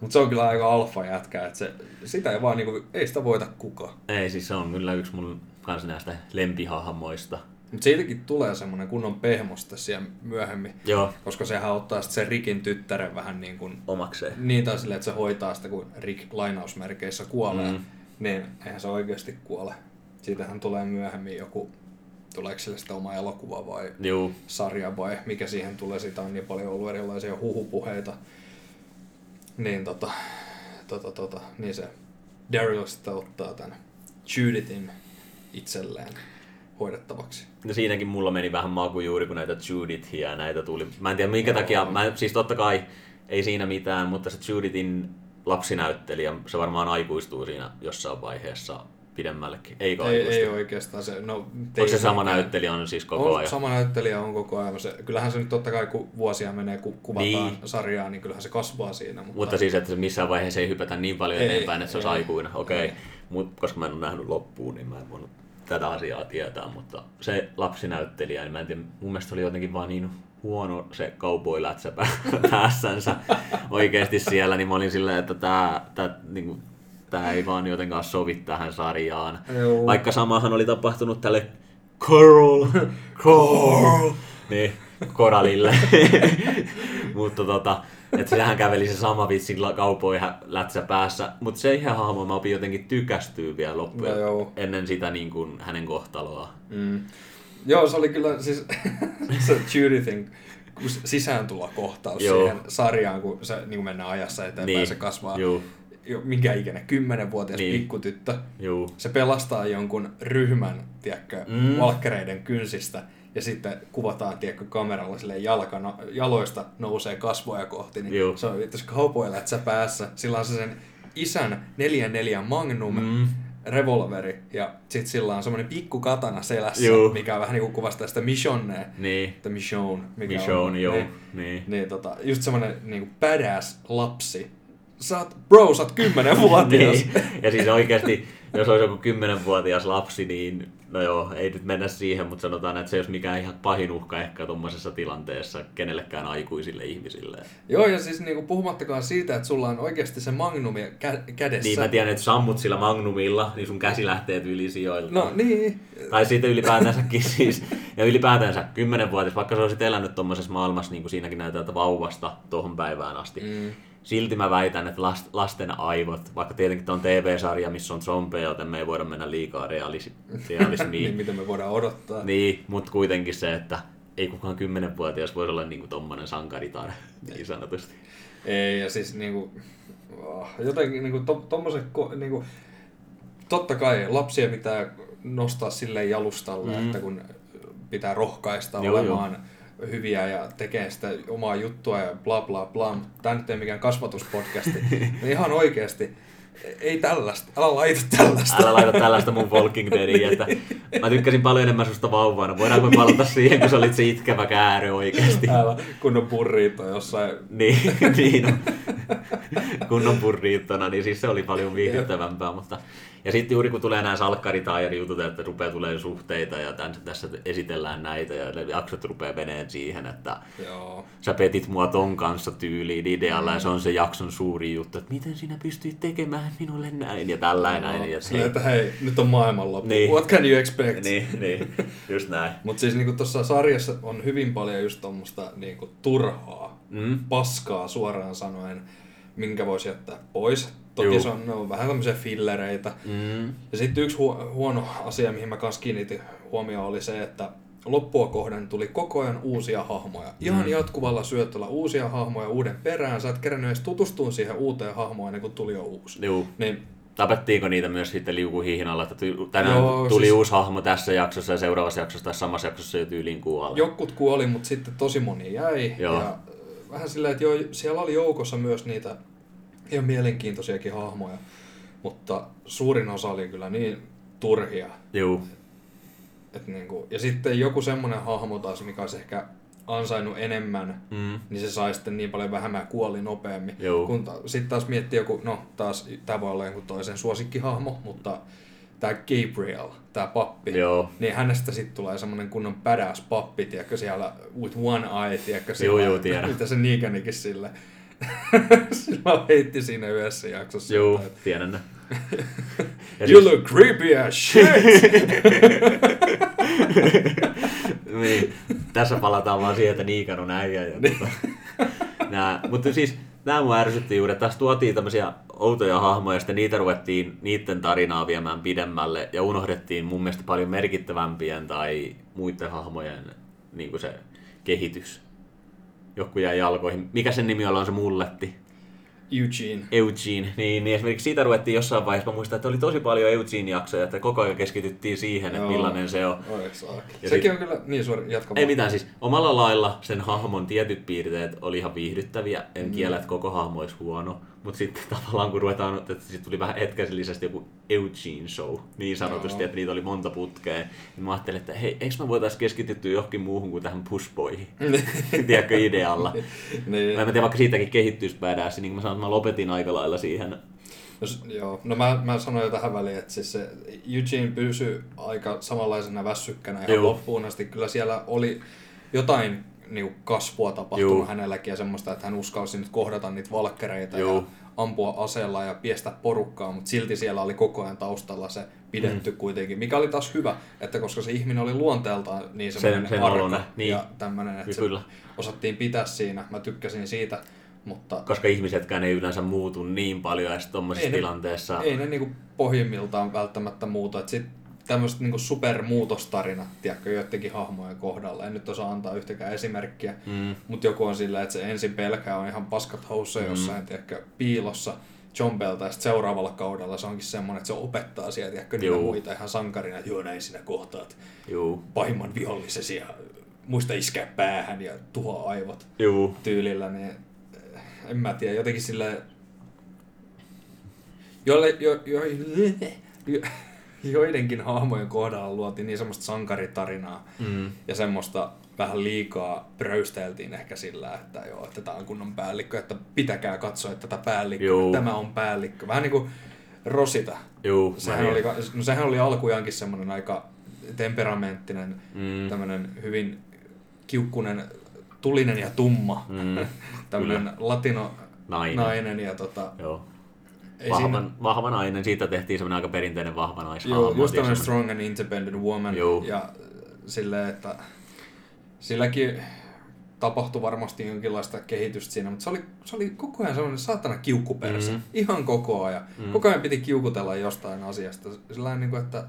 Mutta se on kyllä aika alfa jätkä, että se, sitä ei vaan niinku, ei sitä voita kukaan. Ei, siis se on kyllä yksi mun kanssa näistä lempihahmoista. Mutta siitäkin tulee semmoinen kunnon pehmosta siellä myöhemmin, Joo, koska sehän ottaa sitten sen Rikin tyttären vähän niin kuin, omakseen. niin tai silleen, että se hoitaa sitä, kun Rick lainausmerkeissä kuolee, Mm. mm. niin eihän se oikeasti kuole. Siitähän tulee myöhemmin joku, tuleeko sille sitä oma elokuva vai Juu, sarja vai mikä siihen tulee, siitä on niin paljon ollut erilaisia huhupuheita. Niin tota, tota, tota, niin se Daryl sitten ottaa tämän Judithin itselleen hoidettavaksi. No siinäkin mulla meni vähän maku juuri, kun näitä Judithia ja näitä tuli. Mä en tiedä minkä takia, mä, siis totta kai ei siinä mitään, mutta se Judithin lapsinäyttelijä, se varmaan aikuistuu siinä jossain vaiheessa pidemmällekin. Eikö Ei, ei oikeastaan se, no... Onko se sama näyttelijä on siis koko on, ajan? Sama näyttelijä on koko ajan. Se, kyllähän se nyt totta kai, kun vuosia menee, kun kuvataan Niin. sarjaa, niin kyllähän se kasvaa siinä. Mutta, Mutta siis, että se missään vaiheessa ei hypätä niin paljon Ei, eteenpäin, että se olisi ei, aikuinen. Okei, ei. Mut, koska mä en ole nähnyt loppuun, niin mä en voinut tätä asiaa tietää. Mutta se lapsinäyttelijä, niin mä en tiedä, mun mielestä oli jotenkin vaan niin huono se cowboy-lätsä pää- päässänsä oikeasti siellä, niin mä olin silleen, että tää, tää, niin tää ei vaan jotenkaan sovi tähän sarjaan. Joo. Vaikka samahan oli tapahtunut tälle Coral, Coral, niin, Koralille. Mutta tota, että sehän käveli se sama vitsi kaupoi lätsä päässä. Mutta se ihan hahmo mä opin jotenkin tykästyy vielä loppuun No joo. ennen sitä niin kuin hänen kohtaloa. Mm. Joo, se oli kyllä siis se Judithin sisääntulokohtaus Joo. siihen sarjaan, kun se niin mennään ajassa eteenpäin, Niin. se kasvaa Juu, jo, minkä ikäinen, kymmenenvuotias Niin. pikkutyttö. juu. Se pelastaa jonkun ryhmän, tiedätkö, mm. valkkereiden kynsistä ja sitten kuvataan, tiedätkö, kameralla sille jalkana, jaloista nousee kasvoja kohti, niin Joo. se on vittu kaupoilätsä päässä. Sillä on se sen isän 44 Magnum Mm. revolveri ja sit sillä on semmoinen pikku katana selässä, Juu. mikä vähän niinku kuvastaa sitä Michonnea. Niin, The Michonne, mikä Michonne, on. joo. Niin, Niin. niin tota, just semmoinen niinku badass lapsi. Sä oot, bro, sä oot kymmenenvuotias. Niin. Ja siis oikeasti, jos olisi joku 10-vuotias lapsi, niin no joo, ei nyt mennä siihen, mutta sanotaan, että se ei olisi mikään ihan pahin uhka ehkä tuommoisessa tilanteessa kenellekään aikuisille ihmisille. Joo, ja siis niinku, puhumattakaan siitä, että sulla on oikeasti se magnumi kä- kädessä. Niin mä tiedän, että sammut sillä magnumilla, niin sun käsi lähtee yli sijoilta. No niin. Tai siitä ylipäätänsäkin siis. Ja ylipäätänsä 10-vuotias, vaikka sä olisit elänyt tuommoisessa maailmassa, niin kuin siinäkin näytetään, että vauvasta tuohon päivään asti. Mm. Silti mä väitän, että last, lasten aivot, vaikka tietenkin tämä on TV-sarja, missä on zombeja, joten me ei voida mennä liikaa realis, niin, realismiin. mitä me voidaan odottaa. niin, mutta kuitenkin se, että ei kukaan 10-vuotias voisi olla niinku tommonen sankaritar, niin sanotusti. Ei, ja siis niinku, oh, jotenkin niinku to, tommoset, niinku, totta kai lapsia pitää nostaa silleen jalustalle, Mm. että kun pitää rohkaista joo, olemaan joo. Hyviä ja tekee sitä omaa juttua ja bla bla bla. Tämä nyt ei mikään kasvatuspodcasti. niin ihan oikeasti, ei tällaista, älä laita tällaista. Älä laita tällaista mun Walking Deadiin, että mä tykkäsin paljon enemmän susta vauvana. Voidaanko me palata siihen, kun sä olit se itkevä käärö oikeesti? Älä, kun on burrito jossain. Niin, niin on. kunnon purriittona, niin siis se oli paljon viihdyttävämpää. Mutta... Ja sitten juuri kun tulee nämä salkkaritaajarin jutut, että rupeaa tulee suhteita ja tämän, tässä esitellään näitä ja ne jaksot rupeaa veneen siihen, että Joo. sä petit mua ton kanssa tyyliin idealla ja se on se jakson suuri juttu, että miten sinä pystyit tekemään minulle näin ja ja näin. Ja Silleen, että hei, nyt on maailmanloppu. Niin. Niin. What can you expect? niin, niin, just näin. Mutta siis niinku tuossa sarjassa on hyvin paljon just tuommoista niinku turhaa, Mm. paskaa suoraan sanoen, minkä voisi jättää pois. Toki Juu. se on, ne on vähän tämmöisiä fillereitä. Mm. Ja sitten yksi huo- huono asia, mihin mä kanssa kiinnitin huomioon, oli se, että loppua kohden tuli koko ajan uusia hahmoja. Ihan Mm. jatkuvalla syötöllä uusia hahmoja uuden perään. Sä et kerännyt edes tutustua siihen uuteen hahmoon ennen kuin tuli jo uusi. Juu. Niin Tapettiinko niitä myös sitten liukuhiihin alla, että tänään Joo, tuli siis- uusi hahmo tässä jaksossa ja seuraavassa jaksossa tai samassa jaksossa jo tyyliin kuolee. Jotkut kuoli, mutta sitten tosi moni jäi. Joo. Ja äh, vähän silleen, että joo, siellä oli joukossa myös niitä ihan mielenkiintoisiakin hahmoja. mutta suurin osa oli kyllä niin turhia. Juu. Et niinku, ja sitten joku semmoinen hahmo taas, mikä olisi ehkä ansainnut enemmän, Mm. niin se sai sitten niin paljon vähemmän kuoli nopeammin. Joo. Kun ta- sitten taas miettii joku, no taas tämä voi olla jonkun toisen suosikkihahmo, mutta tämä Gabriel, tämä pappi, Joo. niin hänestä sitten tulee semmoinen kunnon badass pappi, tiedätkö, siellä with one eye, tiedätkö, Joo, sillä- joo, tiedän. mitä se Neganikin sille. Sillä heitti siinä yhdessä jaksossa. Juu, jotain, tiedän ne. You siis- look creepy as shit! niin, tässä palataan vaan siihen, että Niikan on äijä. Ja tota, nää, mutta siis nämä mua ärsytti juuri, tässä tuotiin tämmöisiä outoja hahmoja, ja sitten niitä ruvettiin niiden tarinaa viemään pidemmälle, ja unohdettiin mun mielestä paljon merkittävämpien tai muiden hahmojen niin kuin se kehitys. Joku jäi jalkoihin. Mikä sen nimi on se mulletti? Eugene. Eugene, niin, niin esimerkiksi siitä ruvettiin jossain vaiheessa, mä muistan, että oli tosi paljon Eugene-jaksoja, että koko ajan keskityttiin siihen, että millainen se on. Ja Sekin sit- on kyllä, niin suori, jatka Ei mitään siis. Omalla lailla sen hahmon tietyt piirteet oli ihan viihdyttäviä. En mm. kiellä, että koko hahmo olisi huono. Mutta sitten tavallaan kun ruvetaan, että sitten tuli vähän hetkellisesti joku Eugene show, niin sanotusti, Joo. että niitä oli monta putkea. Niin mä ajattelin, että hei, eikö mä voitaisiin keskittyä johonkin muuhun kuin tähän pushboihin? Tiedätkö idealla? niin. Mä en tiedä, vaikka siitäkin kehittyisi badass, niin kuin mä sanoin, että mä lopetin aika lailla siihen. No, joo, no mä, mä sanoin jo tähän väliin, että siis se Eugene pysyi aika samanlaisena väsykkänä ihan Joo. loppuun asti. Kyllä siellä oli jotain niin kasvua tapahtunut Joo. hänelläkin ja semmoista, että hän uskalsi nyt kohdata niitä valkkereita Joo. ja ampua aseella ja piestä porukkaa, mutta silti siellä oli koko ajan taustalla se pidetty mm. kuitenkin, mikä oli taas hyvä, että koska se ihminen oli luonteeltaan niin semmoinen sen arka oloinen, niin. ja tämmöinen, että Kyllä. se osattiin pitää siinä, mä tykkäsin siitä, mutta Koska ihmisetkään ei yleensä muutu niin paljon edes tuommoisessa ne- tilanteessa. ei ne niinku pohjimmiltaan välttämättä muuta. Et sit tämmöiset niinku supermuutostarinat, tiedätkö, joidenkin hahmojen kohdalla. En nyt osaa antaa yhtäkään esimerkkiä, Mm. mutta joku on silleen, että se ensin pelkää on ihan paskat housussa Mm. jossain, tiedätkö, piilossa Jombelta, ja sit seuraavalla kaudella se onkin semmoinen, että se opettaa siellä, tiedätkö, niitä Juu. muita ihan sankarina, että joo, näin sinä kohtaat Juu. pahimman vihollisesi ja muista iskeä päähän ja tuhoa aivot Juu. tyylillä, niin eh, en mä tiedä, jotenkin sille joille, jo, jo, jo, joidenkin hahmojen kohdalla luotiin niin semmoista sankaritarinaa Mm. ja semmoista vähän liikaa pröysteltiin ehkä sillä, että joo, että tämä on kunnon päällikkö, että pitäkää katsoa, että tätä päällikköä, Juu. tämä on päällikkö. Vähän niin kuin Rosita. Juu. Sehän oli, no sehän oli alkujaankin semmoinen aika temperamenttinen, Mm. tämmöinen hyvin kiukkunen, tulinen ja tumma, Mm. tämmöinen latino Nainen. nainen ja tota, Joo. Ei Vahva, siinä, vahva nainen, siitä tehtiin semmoinen aika perinteinen vahva naishahmo. joo, just tämmöinen semmoinen- strong and independent woman Joo. ja silleen, että silläkin tapahtui varmasti jonkinlaista kehitystä siinä, mutta se oli, se oli koko ajan semmoinen saatana kiukkuperse. Mm. Ihan koko ajan. Mm. Koko ajan piti kiukutella jostain asiasta. Sillä niin kuin, että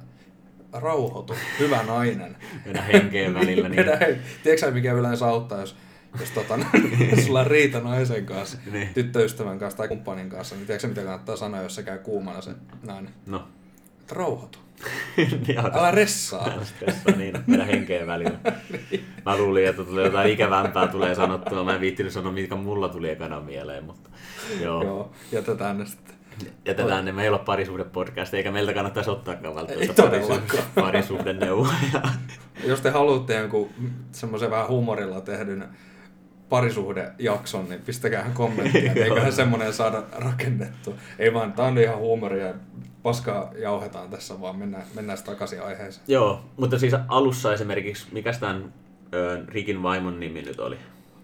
rauhoitu, hyvä nainen. Mennä henkeen välillä. Niin. Tiedätkö mikä yleensä auttaa, jos, jos tota, sulla on riita naisen kanssa, Niin. tyttöystävän kanssa tai kumppanin kanssa, niin tiedätkö mitä kannattaa sanoa, jos se käy kuumana se nainen? No. Rauhoitu. Niin, Älä ressaa. Älä stressaa, niin, mennä henkeen välillä. Mä luulin, että tulee jotain ikävämpää tulee sanottua. Mä en viittinyt sanoa, mitkä mulla tuli ekana mieleen, mutta joo. Joo, jätetään ne sitten. Jätetään ne, me ei ole parisuhde podcast, eikä meiltä kannattaisi ottaakaan välttämättä todellakaan. parisuhdeneuvoja. Jos te haluatte jonkun semmoisen vähän huumorilla tehdyn parisuhdejakson, niin pistäkää kommenttia, että eiköhän semmoinen saada rakennettua. Ei vaan, tää on ihan huumoria paskaa jauhetaan tässä, vaan mennään, mennään takaisin aiheeseen. Joo, mutta siis alussa esimerkiksi, mikä tämän Rikin vaimon nimi nyt oli?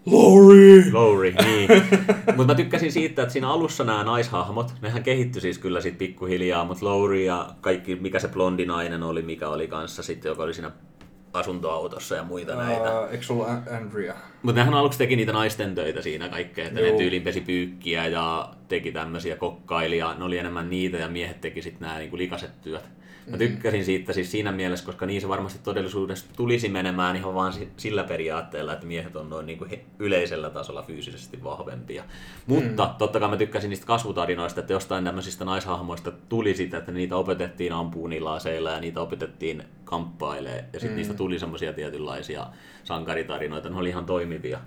Lori! Lowry, niin. mutta mä tykkäsin siitä, että siinä alussa nämä naishahmot, nehän kehittyi siis kyllä sit pikkuhiljaa, mutta Lowry ja kaikki, mikä se blondi nainen oli, mikä oli kanssa sitten, joka oli siinä asuntoautossa ja muita näitä. Uh, eikö sulla An- Andrea? Mutta nehän aluksi teki niitä naisten töitä siinä kaikkea, että Juu. ne tyylin pesi pyykkiä ja teki tämmöisiä kokkailia. Ne oli enemmän niitä ja miehet teki sitten nämä niinku likaset työt. Mä tykkäsin siitä siis siinä mielessä, koska niin se varmasti todellisuudessa tulisi menemään ihan vaan si- sillä periaatteella, että miehet on noin niinku he- yleisellä tasolla fyysisesti vahvempia. Mutta mm. totta kai mä tykkäsin niistä kasvutarinoista, että jostain tämmöisistä naishahmoista tuli sitä, että niitä opetettiin ampuu niillä aseilla ja niitä opetettiin kamppailee ja sitten mm. niistä tuli semmoisia tietynlaisia sankaritarinoita, ne oli ihan toimivia.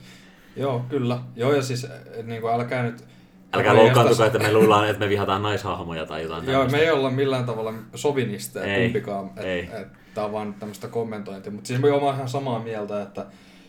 Joo, kyllä. Joo, ja siis niin kuin, älkää nyt Älkää jästäs. että me luullaan, että me vihataan naishahmoja tai jotain Joo, me ei olla millään tavalla sovinisteja Ei, kumpikaan. Et, ei. Et, tää on vaan tämmöistä kommentointia. Mutta siis me ollaan ihan samaa mieltä, että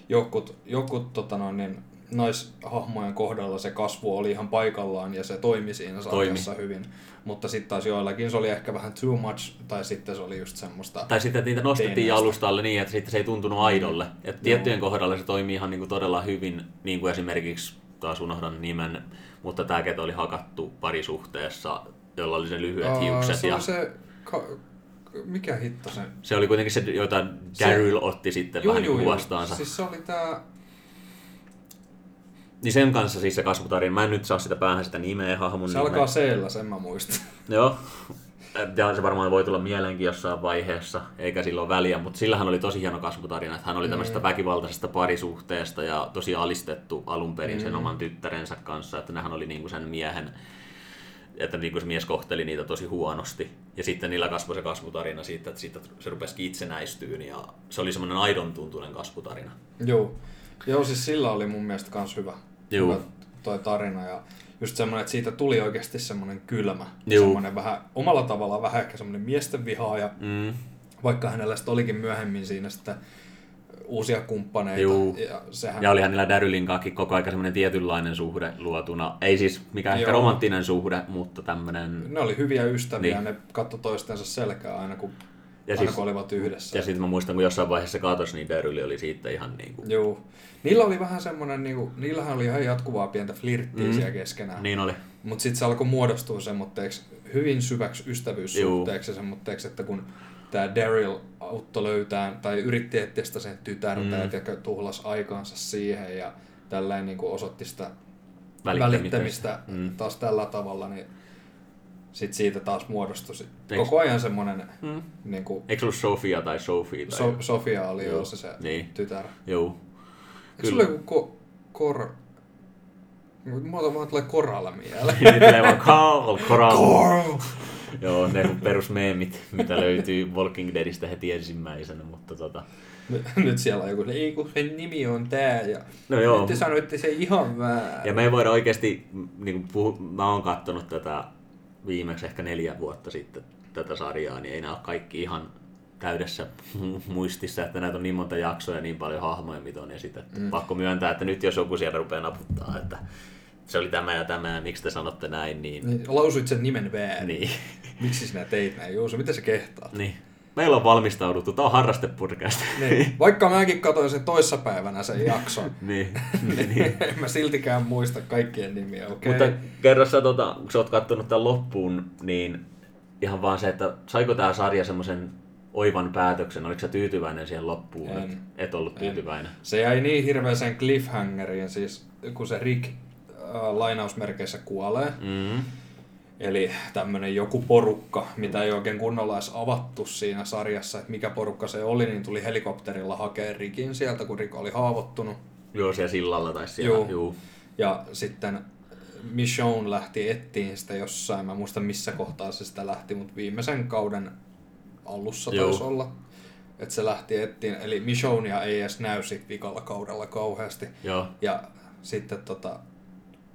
jokut, jokut tota noin, niin, naishahmojen kohdalla se kasvu oli ihan paikallaan ja se toimi siinä sarjassa hyvin. Mutta sitten taas joillakin se oli ehkä vähän too much, tai sitten se oli just semmoista... Tai sitten että niitä nostettiin Teineistä. jalustalle niin, että sitten se ei tuntunut aidolle. Että tiettyjen kohdalla se toimii ihan niinku todella hyvin, niin kuin esimerkiksi, taas unohdan nimen, mutta tämä keto oli hakattu parisuhteessa, jolla oli se lyhyet Aa, hiukset. se ja se... Ka, mikä hitto se... se oli kuitenkin se, jota Se- Daryl otti sitten vähän niin vastaansa. Siis se oli tää... Niin sen kanssa siis se kasvutarina. Mä en nyt saa sitä päähän sitä nimeä hahmon Se nimeä. alkaa C-llä, sen mä muistan. Joo. Ja se varmaan voi tulla mieleenkin jossain vaiheessa, eikä silloin väliä, mutta sillähän oli tosi hieno kasvutarina, että hän oli tämmöisestä väkivaltaisesta parisuhteesta ja tosi alistettu alun perin sen oman tyttärensä kanssa, että nehän oli niinku sen miehen, että niinku se mies kohteli niitä tosi huonosti. Ja sitten niillä kasvoi se kasvutarina siitä, että siitä se rupesikin itsenäistyyn ja se oli semmoinen aidon tuntunen kasvutarina. Joo. Joo, siis sillä oli mun mielestä kans hyvä, Juu. hyvä toi tarina ja just semmoinen, että siitä tuli oikeasti semmoinen kylmä. Juu. Semmoinen vähän, omalla tavallaan vähän ehkä semmoinen miesten vihaaja, Mm. vaikka hänellä sitten olikin myöhemmin siinä sitten uusia kumppaneita. Juu. Ja sehän, Ja olihan niillä Darylin kanssa koko aika semmoinen tietynlainen suhde luotuna. Ei siis mikään ehkä romanttinen suhde, mutta tämmöinen ne oli hyviä ystäviä, Niin. ne katto toistensa selkää aina kun, Ja siis- olivat yhdessä. Ja sitten mä muistan, kun jossain vaiheessa se katosi, niin Daryl oli siitä ihan niinku... Joo. Niillä oli vähän semmoinen, niinku, niillähän oli ihan jatkuvaa pientä flirttiä Mm. siellä keskenään. Niin oli. Mutta sitten se alkoi muodostua semmoitteeksi hyvin syväksi ystävyyssuhteeksi ja semmoitteeksi, että kun tämä Daryl auttoi löytää tai yritti etsiä sitä sen tytärtä Mm. ja tuhlas aikaansa siihen ja tälleen niin osoitti sitä Välittämistä. välittämistä Mm. taas tällä tavalla, niin sit siitä taas muodostui sit Eiks- koko ajan semmoinen, Mm. niin kuin Eikö ollut Sofia tai Sophie? Tai... so- Sofia oli Joo. jo se, se Niin. tytär. Joo. Eikö sulla joku ko- kor... Mulla vaan tulee koralla mieleen. Nyt tulee vaan Carl, Coral. Coral! Joo, ne perusmeemit, mitä löytyy Walking Deadistä heti ensimmäisenä, mutta tota... Nyt- Nyt siellä on joku, ei kun sen nimi on tää ja No joo. te sanoitte se ihan väärin. Ja me ei voida oikeasti, niin kuin puhu, mä oon kattonut tätä viimeksi ehkä neljä vuotta sitten tätä sarjaa, niin ei nämä ole kaikki ihan täydessä muistissa, että näitä on niin monta jaksoa ja niin paljon hahmoja, mitä on esitetty. Mm. Pakko myöntää, että nyt jos joku siellä rupeaa naputtaa, että se oli tämä ja tämä ja miksi te sanotte näin, niin... Niin, lausuit sen nimen väärin. Niin. Miksi sinä teit näin? Juuso, mitä sä kehtaat? niin. Meillä on valmistauduttu, tämä on harrastepodcast. Niin. Vaikka mäkin katsoin sen toissapäivänä sen jakson, niin. niin. niin. en mä siltikään muista kaikkien nimiä, okei? Mutta kerro sä, tota, kun sä oot kattonut tämän loppuun, niin ihan vaan se, että saiko tämä sarja semmoisen oivan päätöksen, oliko sä tyytyväinen siihen loppuun? En. Et, et ollut tyytyväinen. Se jäi niin hirveäseen cliffhangeriin, siis kun se Rick äh, lainausmerkeissä kuolee, Mm. Eli tämmönen joku porukka, mitä ei oikein kunnolla edes avattu siinä sarjassa, että mikä porukka se oli, niin tuli helikopterilla hakea Rikin sieltä, kun Rick oli haavoittunut. Joo, siellä sillalla tai siellä. Joo. Juu. Ja sitten Michonne lähti ettiin sitä jossain, mä en muista missä kohtaa se sitä lähti, mutta viimeisen kauden alussa Joo. taisi olla. Että se lähti ettiin, eli Michonnea ei edes näy sit vikalla kaudella kauheasti. Joo. Ja sitten tota,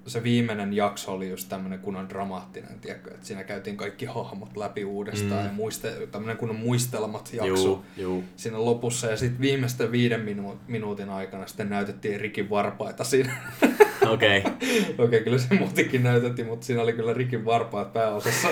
se viimeinen jakso oli just tämmönen kunnon dramaattinen, tiedätkö, että siinä käytiin kaikki hahmot läpi uudestaan Mm. ja muiste, tämmönen kunnon muistelmat jakso Juu, juu. siinä lopussa. Ja sitten viimeisten viiden minu- minuutin aikana sitten näytettiin Rikin varpaita siinä. Okei. Okay. Okei, kyllä se muutikin näytettiin, mutta siinä oli kyllä Rikin varpaat pääosassa.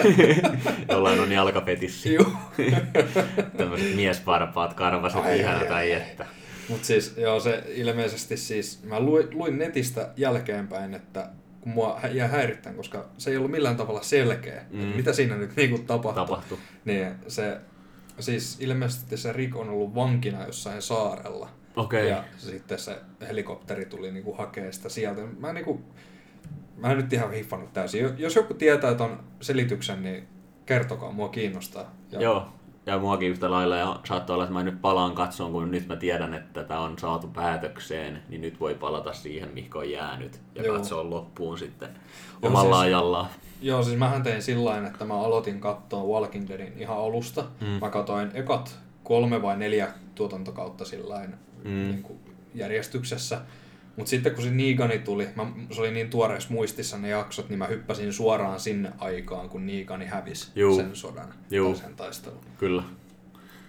Jollain on jalkapetissi. Juu. Tämmöiset miesvarpaat, karvaset, ai, tai ai, että. Mutta siis, joo, se ilmeisesti siis, mä luin, luin netistä jälkeenpäin, että kun mua jää häirittämään, koska se ei ollut millään tavalla selkeä, mm. Että mitä siinä nyt niinku tapahtui. Tapahtui. Niin se, siis ilmeisesti se Rick on ollut vankina jossain saarella. Okei. Ja sitten se helikopteri tuli niinku hakee sitä sieltä. Mä niinku, mä en nyt ihan hiffannut täysin. Jo- Jos joku tietää ton selityksen, niin kertokaa, mua kiinnostaa. Ja Joo. Ja muakin yhtä lailla, ja saattoi olla, että mä nyt palaan katsoon, kun nyt mä tiedän, että tämä on saatu päätökseen, niin nyt voi palata siihen, mihin on jäänyt, ja Joo. katsoa loppuun sitten Joo, omalla siis- ajallaan. Joo, siis mähän tein sillä tavalla, että mä aloitin katsoa Walking Deadin ihan alusta. Mm. Mä katsoin ekat kolme vai neljä tuotantokautta sillä Mm. niin järjestyksessä. Mutta sitten kun se Niigani tuli, mä, se oli niin tuoreessa muistissa ne jaksot, niin mä hyppäsin suoraan sinne aikaan, kun Niigani hävisi Juu. sen sodan Juu. tai sen taistelun. Kyllä.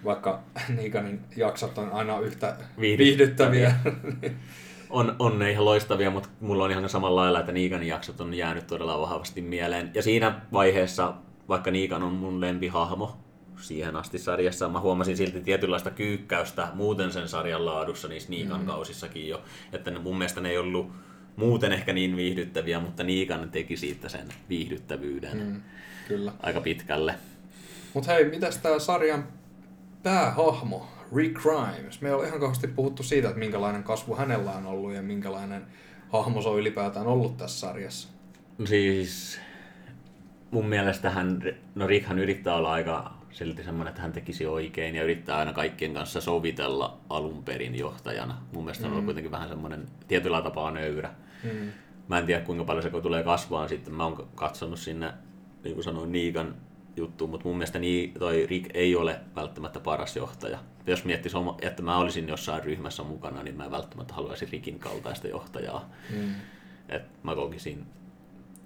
Vaikka Niiganin jaksot on aina yhtä Viihdyttäviä. viihdyttäviä. On, on ne ihan loistavia, mutta mulla on ihan samalla lailla, että Niikanin jaksot on jäänyt todella vahvasti mieleen. Ja siinä vaiheessa, vaikka Niikan on mun lempihahmo siihen asti sarjassa, mä huomasin silti tietynlaista kyykkäystä muuten sen sarjan laadussa niissä Niikan mm. kausissakin jo. Että ne, mun mielestä ne ei ollut muuten ehkä niin viihdyttäviä, mutta Niikan teki siitä sen viihdyttävyyden mm. Kyllä. aika pitkälle. Mut hei, mitäs tää sarjan päähahmo, Rick Grimes? Me ei ole ihan kauheasti puhuttu siitä, että minkälainen kasvu hänellä on ollut ja minkälainen hahmo se on ylipäätään ollut tässä sarjassa. Siis mun mielestä hän, no Rickhan yrittää olla aika silti semmoinen, että hän tekisi oikein ja yrittää aina kaikkien kanssa sovitella alun perin johtajana. Mun mielestä mm. on ollut kuitenkin vähän semmoinen tietyllä tapaa nöyrä. Mm. Mä en tiedä kuinka paljon se kun tulee kasvaa sitten. Mä oon katsonut sinne, niin kuin sanoin, Niikan juttuun, mutta mun mielestä niin, toi Rick ei ole välttämättä paras johtaja. Jos miettisi, oma- että mä olisin jossain ryhmässä mukana, niin mä en välttämättä haluaisi Rickin kaltaista johtajaa. Mm. Et mä kokisin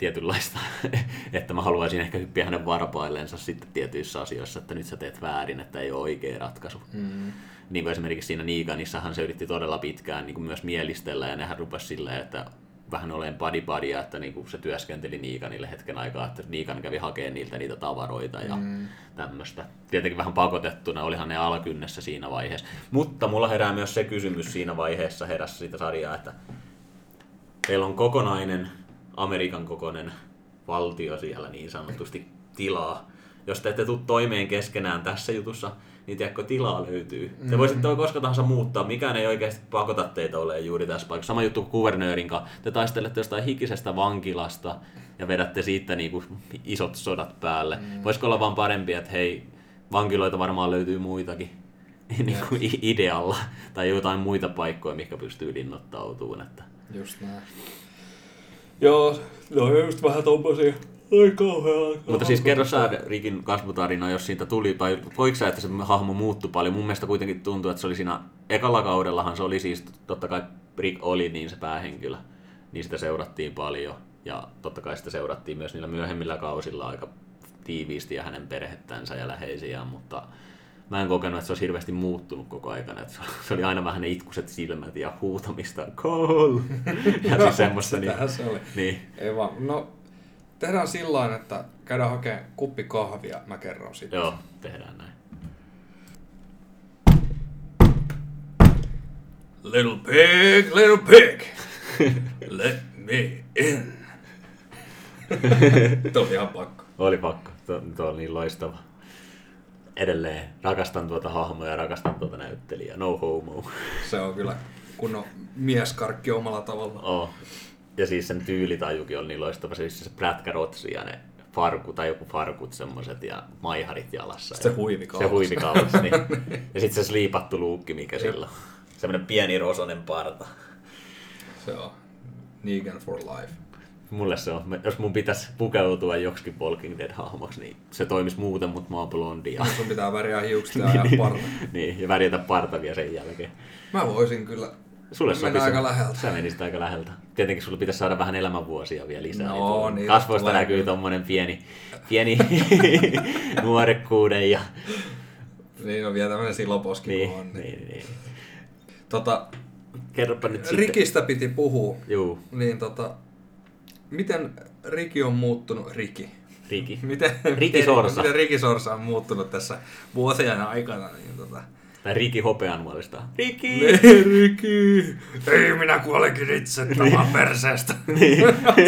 tietynlaista, että mä haluaisin ehkä hyppiä hänen varpaillensa sitten tietyissä asioissa, että nyt sä teet väärin, että ei ole oikea ratkaisu. Mm. Niin kuin esimerkiksi siinä Niikanissahan se yritti todella pitkään niin kuin myös mielistellä ja nehän rupesi silleen, että vähän olen buddy, että niin kuin se työskenteli Niikanille hetken aikaa, että Niikan kävi hakemaan niiltä niitä tavaroita ja mm. tämmöistä. Tietenkin vähän pakotettuna, olihan ne alakynnessä siinä vaiheessa. Mutta mulla herää myös se kysymys siinä vaiheessa herässä sitä sarjaa, että teillä on kokonainen Amerikan kokoinen valtio siellä niin sanotusti tilaa. Jos te ette tule toimeen keskenään tässä jutussa, niin tiedätkö, tilaa löytyy. Te voisitte koska tahansa muuttaa, mikään ei oikeasti pakota teitä ole juuri tässä paikassa. Sama juttu kuin kuvernöörin kanssa. Te taistelette jostain hikisestä vankilasta ja vedätte siitä niinku isot sodat päälle. Mm. Voisiko olla vaan parempi, että hei, vankiloita varmaan löytyy muitakin niin kuin idealla. Tai jotain muita paikkoja, mikä pystyy linnoittautumaan. Että Just näin. Joo, no just vähän tommosia. Ai kauhean. Mutta siis kerro sä Rikin kasvutarina, jos siitä tuli, tai voiko sä, että se hahmo muuttui paljon? Mun mielestä kuitenkin tuntuu, että se oli siinä ekalla kaudellahan se oli siis, totta kai Rick oli niin se päähenkilö, niin sitä seurattiin paljon. Ja totta kai sitä seurattiin myös niillä myöhemmillä kausilla aika tiiviisti ja hänen perhettänsä ja läheisiään, mutta mä en kokenut, että se olisi hirveästi muuttunut koko aikana. Että se- oli aina vähän ne itkuset silmät ja huutamista, Cole! Ja siis semmoista. niin, se oli. niin, Ei vaan, no tehdään sillä että käydään hakemaan kuppi kahvia, mä kerron sitten. joo, tehdään näin. Little pig, little pig, let me in. Tuo oli ihan pakko. Oli pakko. Tuo, tuo oli niin loistava. Edelleen rakastan tuota hahmoa ja rakastan tuota näyttelijää. No homo. Se on kyllä kunnon mieskarkki omalla tavalla. Oh. Ja siis sen tyylitajukin oli niin loistava. Se, se prätkärotsi ja ne farku tai joku farkut semmoset ja maiharit jalassa. Se ja huivi Se kaulassa. huivi kaulassa, niin. Ja sitten se sliipattu luukki, mikä sillä on. Semmoinen pieni rosonen parta. Se on Negan for life. Mulle se on, jos mun pitäisi pukeutua joksikin Walking Dead-hahmoksi, niin se toimisi muuten, mutta mä oon blondi. Ja, Sun pitää väriä hiukset ja ajaa parta. niin, ja värjätä parta vielä sen jälkeen. Mä voisin kyllä Sulle mennä sopisi- aika läheltä. Sä menisit aika läheltä. Tietenkin sulla pitäisi saada vähän elämänvuosia vielä lisää. No, niin Kasvoista tulee näkyy tommonen pieni, pieni nuorekkuuden ja... Niin on vielä tämmönen siloposki Niin, on. niin, niin. Tota, Kerropa nyt sitten. Rikistä piti puhua. Juu, Niin tota, miten Riki on muuttunut, Riki? Riki. Miten, Riki Sorsa. Miten Riki Sorsa on muuttunut tässä vuosien aikana? Niin tota, Tai Riki hopeannuolista. Riki! Ei, Riki! Ei, minä kuolenkin itse tämän perseestä.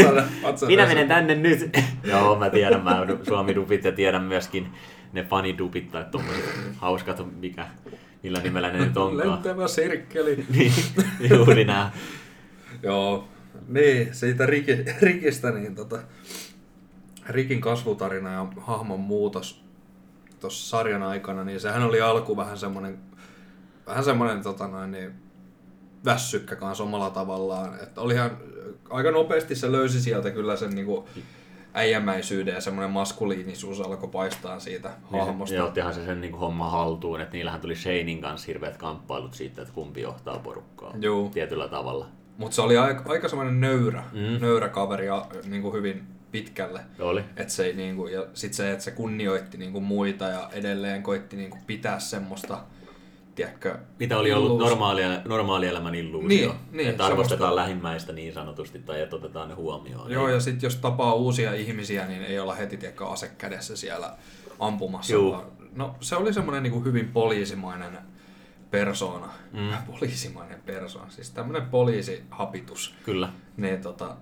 Sä- oot sä Minä menen tänne nyt. Joo, mä tiedän, mä suomidupit ja tiedän myöskin ne fanidupit tai tommoset hauskat, mikä, millä nimellä ne nyt onkaan. Lentävä sirkkeli. Niin, juuri nää. Joo, niin, siitä Riki, Rikistä, niin tota, Rikin kasvutarina ja hahmon muutos tuossa sarjan aikana, niin sehän oli alku vähän semmoinen, vähän semmoinen tota noin, niin, väsykkä kanssa omalla tavallaan. Että olihan aika nopeasti se löysi sieltä kyllä sen niinku äijämäisyyden ja semmoinen maskuliinisuus alkoi paistaa siitä hahmosta. Ja ottihan se sen niin homma haltuun, että niillähän tuli Shanein kanssa hirveät kamppailut siitä, että kumpi johtaa porukkaa Juu. tietyllä tavalla. Mutta se oli aika, aika semmoinen nöyrä, Mm. nöyrä kaveri ja niin kuin hyvin pitkälle. Oli. Et se ei niinku, ja sit se, että se kunnioitti niinku muita ja edelleen koitti niinku pitää semmoista, tiedätkö, Mitä oli ollut illuus- normaalia, normaalielämän illuusio. Niin, niin, että arvostetaan semmoista- lähimmäistä niin sanotusti tai että otetaan ne huomioon. Joo, Niin. ja sitten jos tapaa uusia ihmisiä, niin ei olla heti tiedätkö, ase kädessä siellä ampumassa. Juu. No se oli semmoinen niinku hyvin poliisimainen persoona. Mm. Poliisimainen persoona, siis tämmöinen poliisihapitus. Kyllä. Niin tota,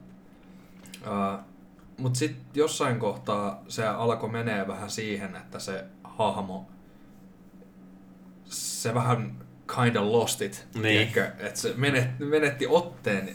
uh, mutta sitten jossain kohtaa se alkoi menee vähän siihen, että se hahmo, se vähän kind of lost it, Niin. että se menetti, menetti otteen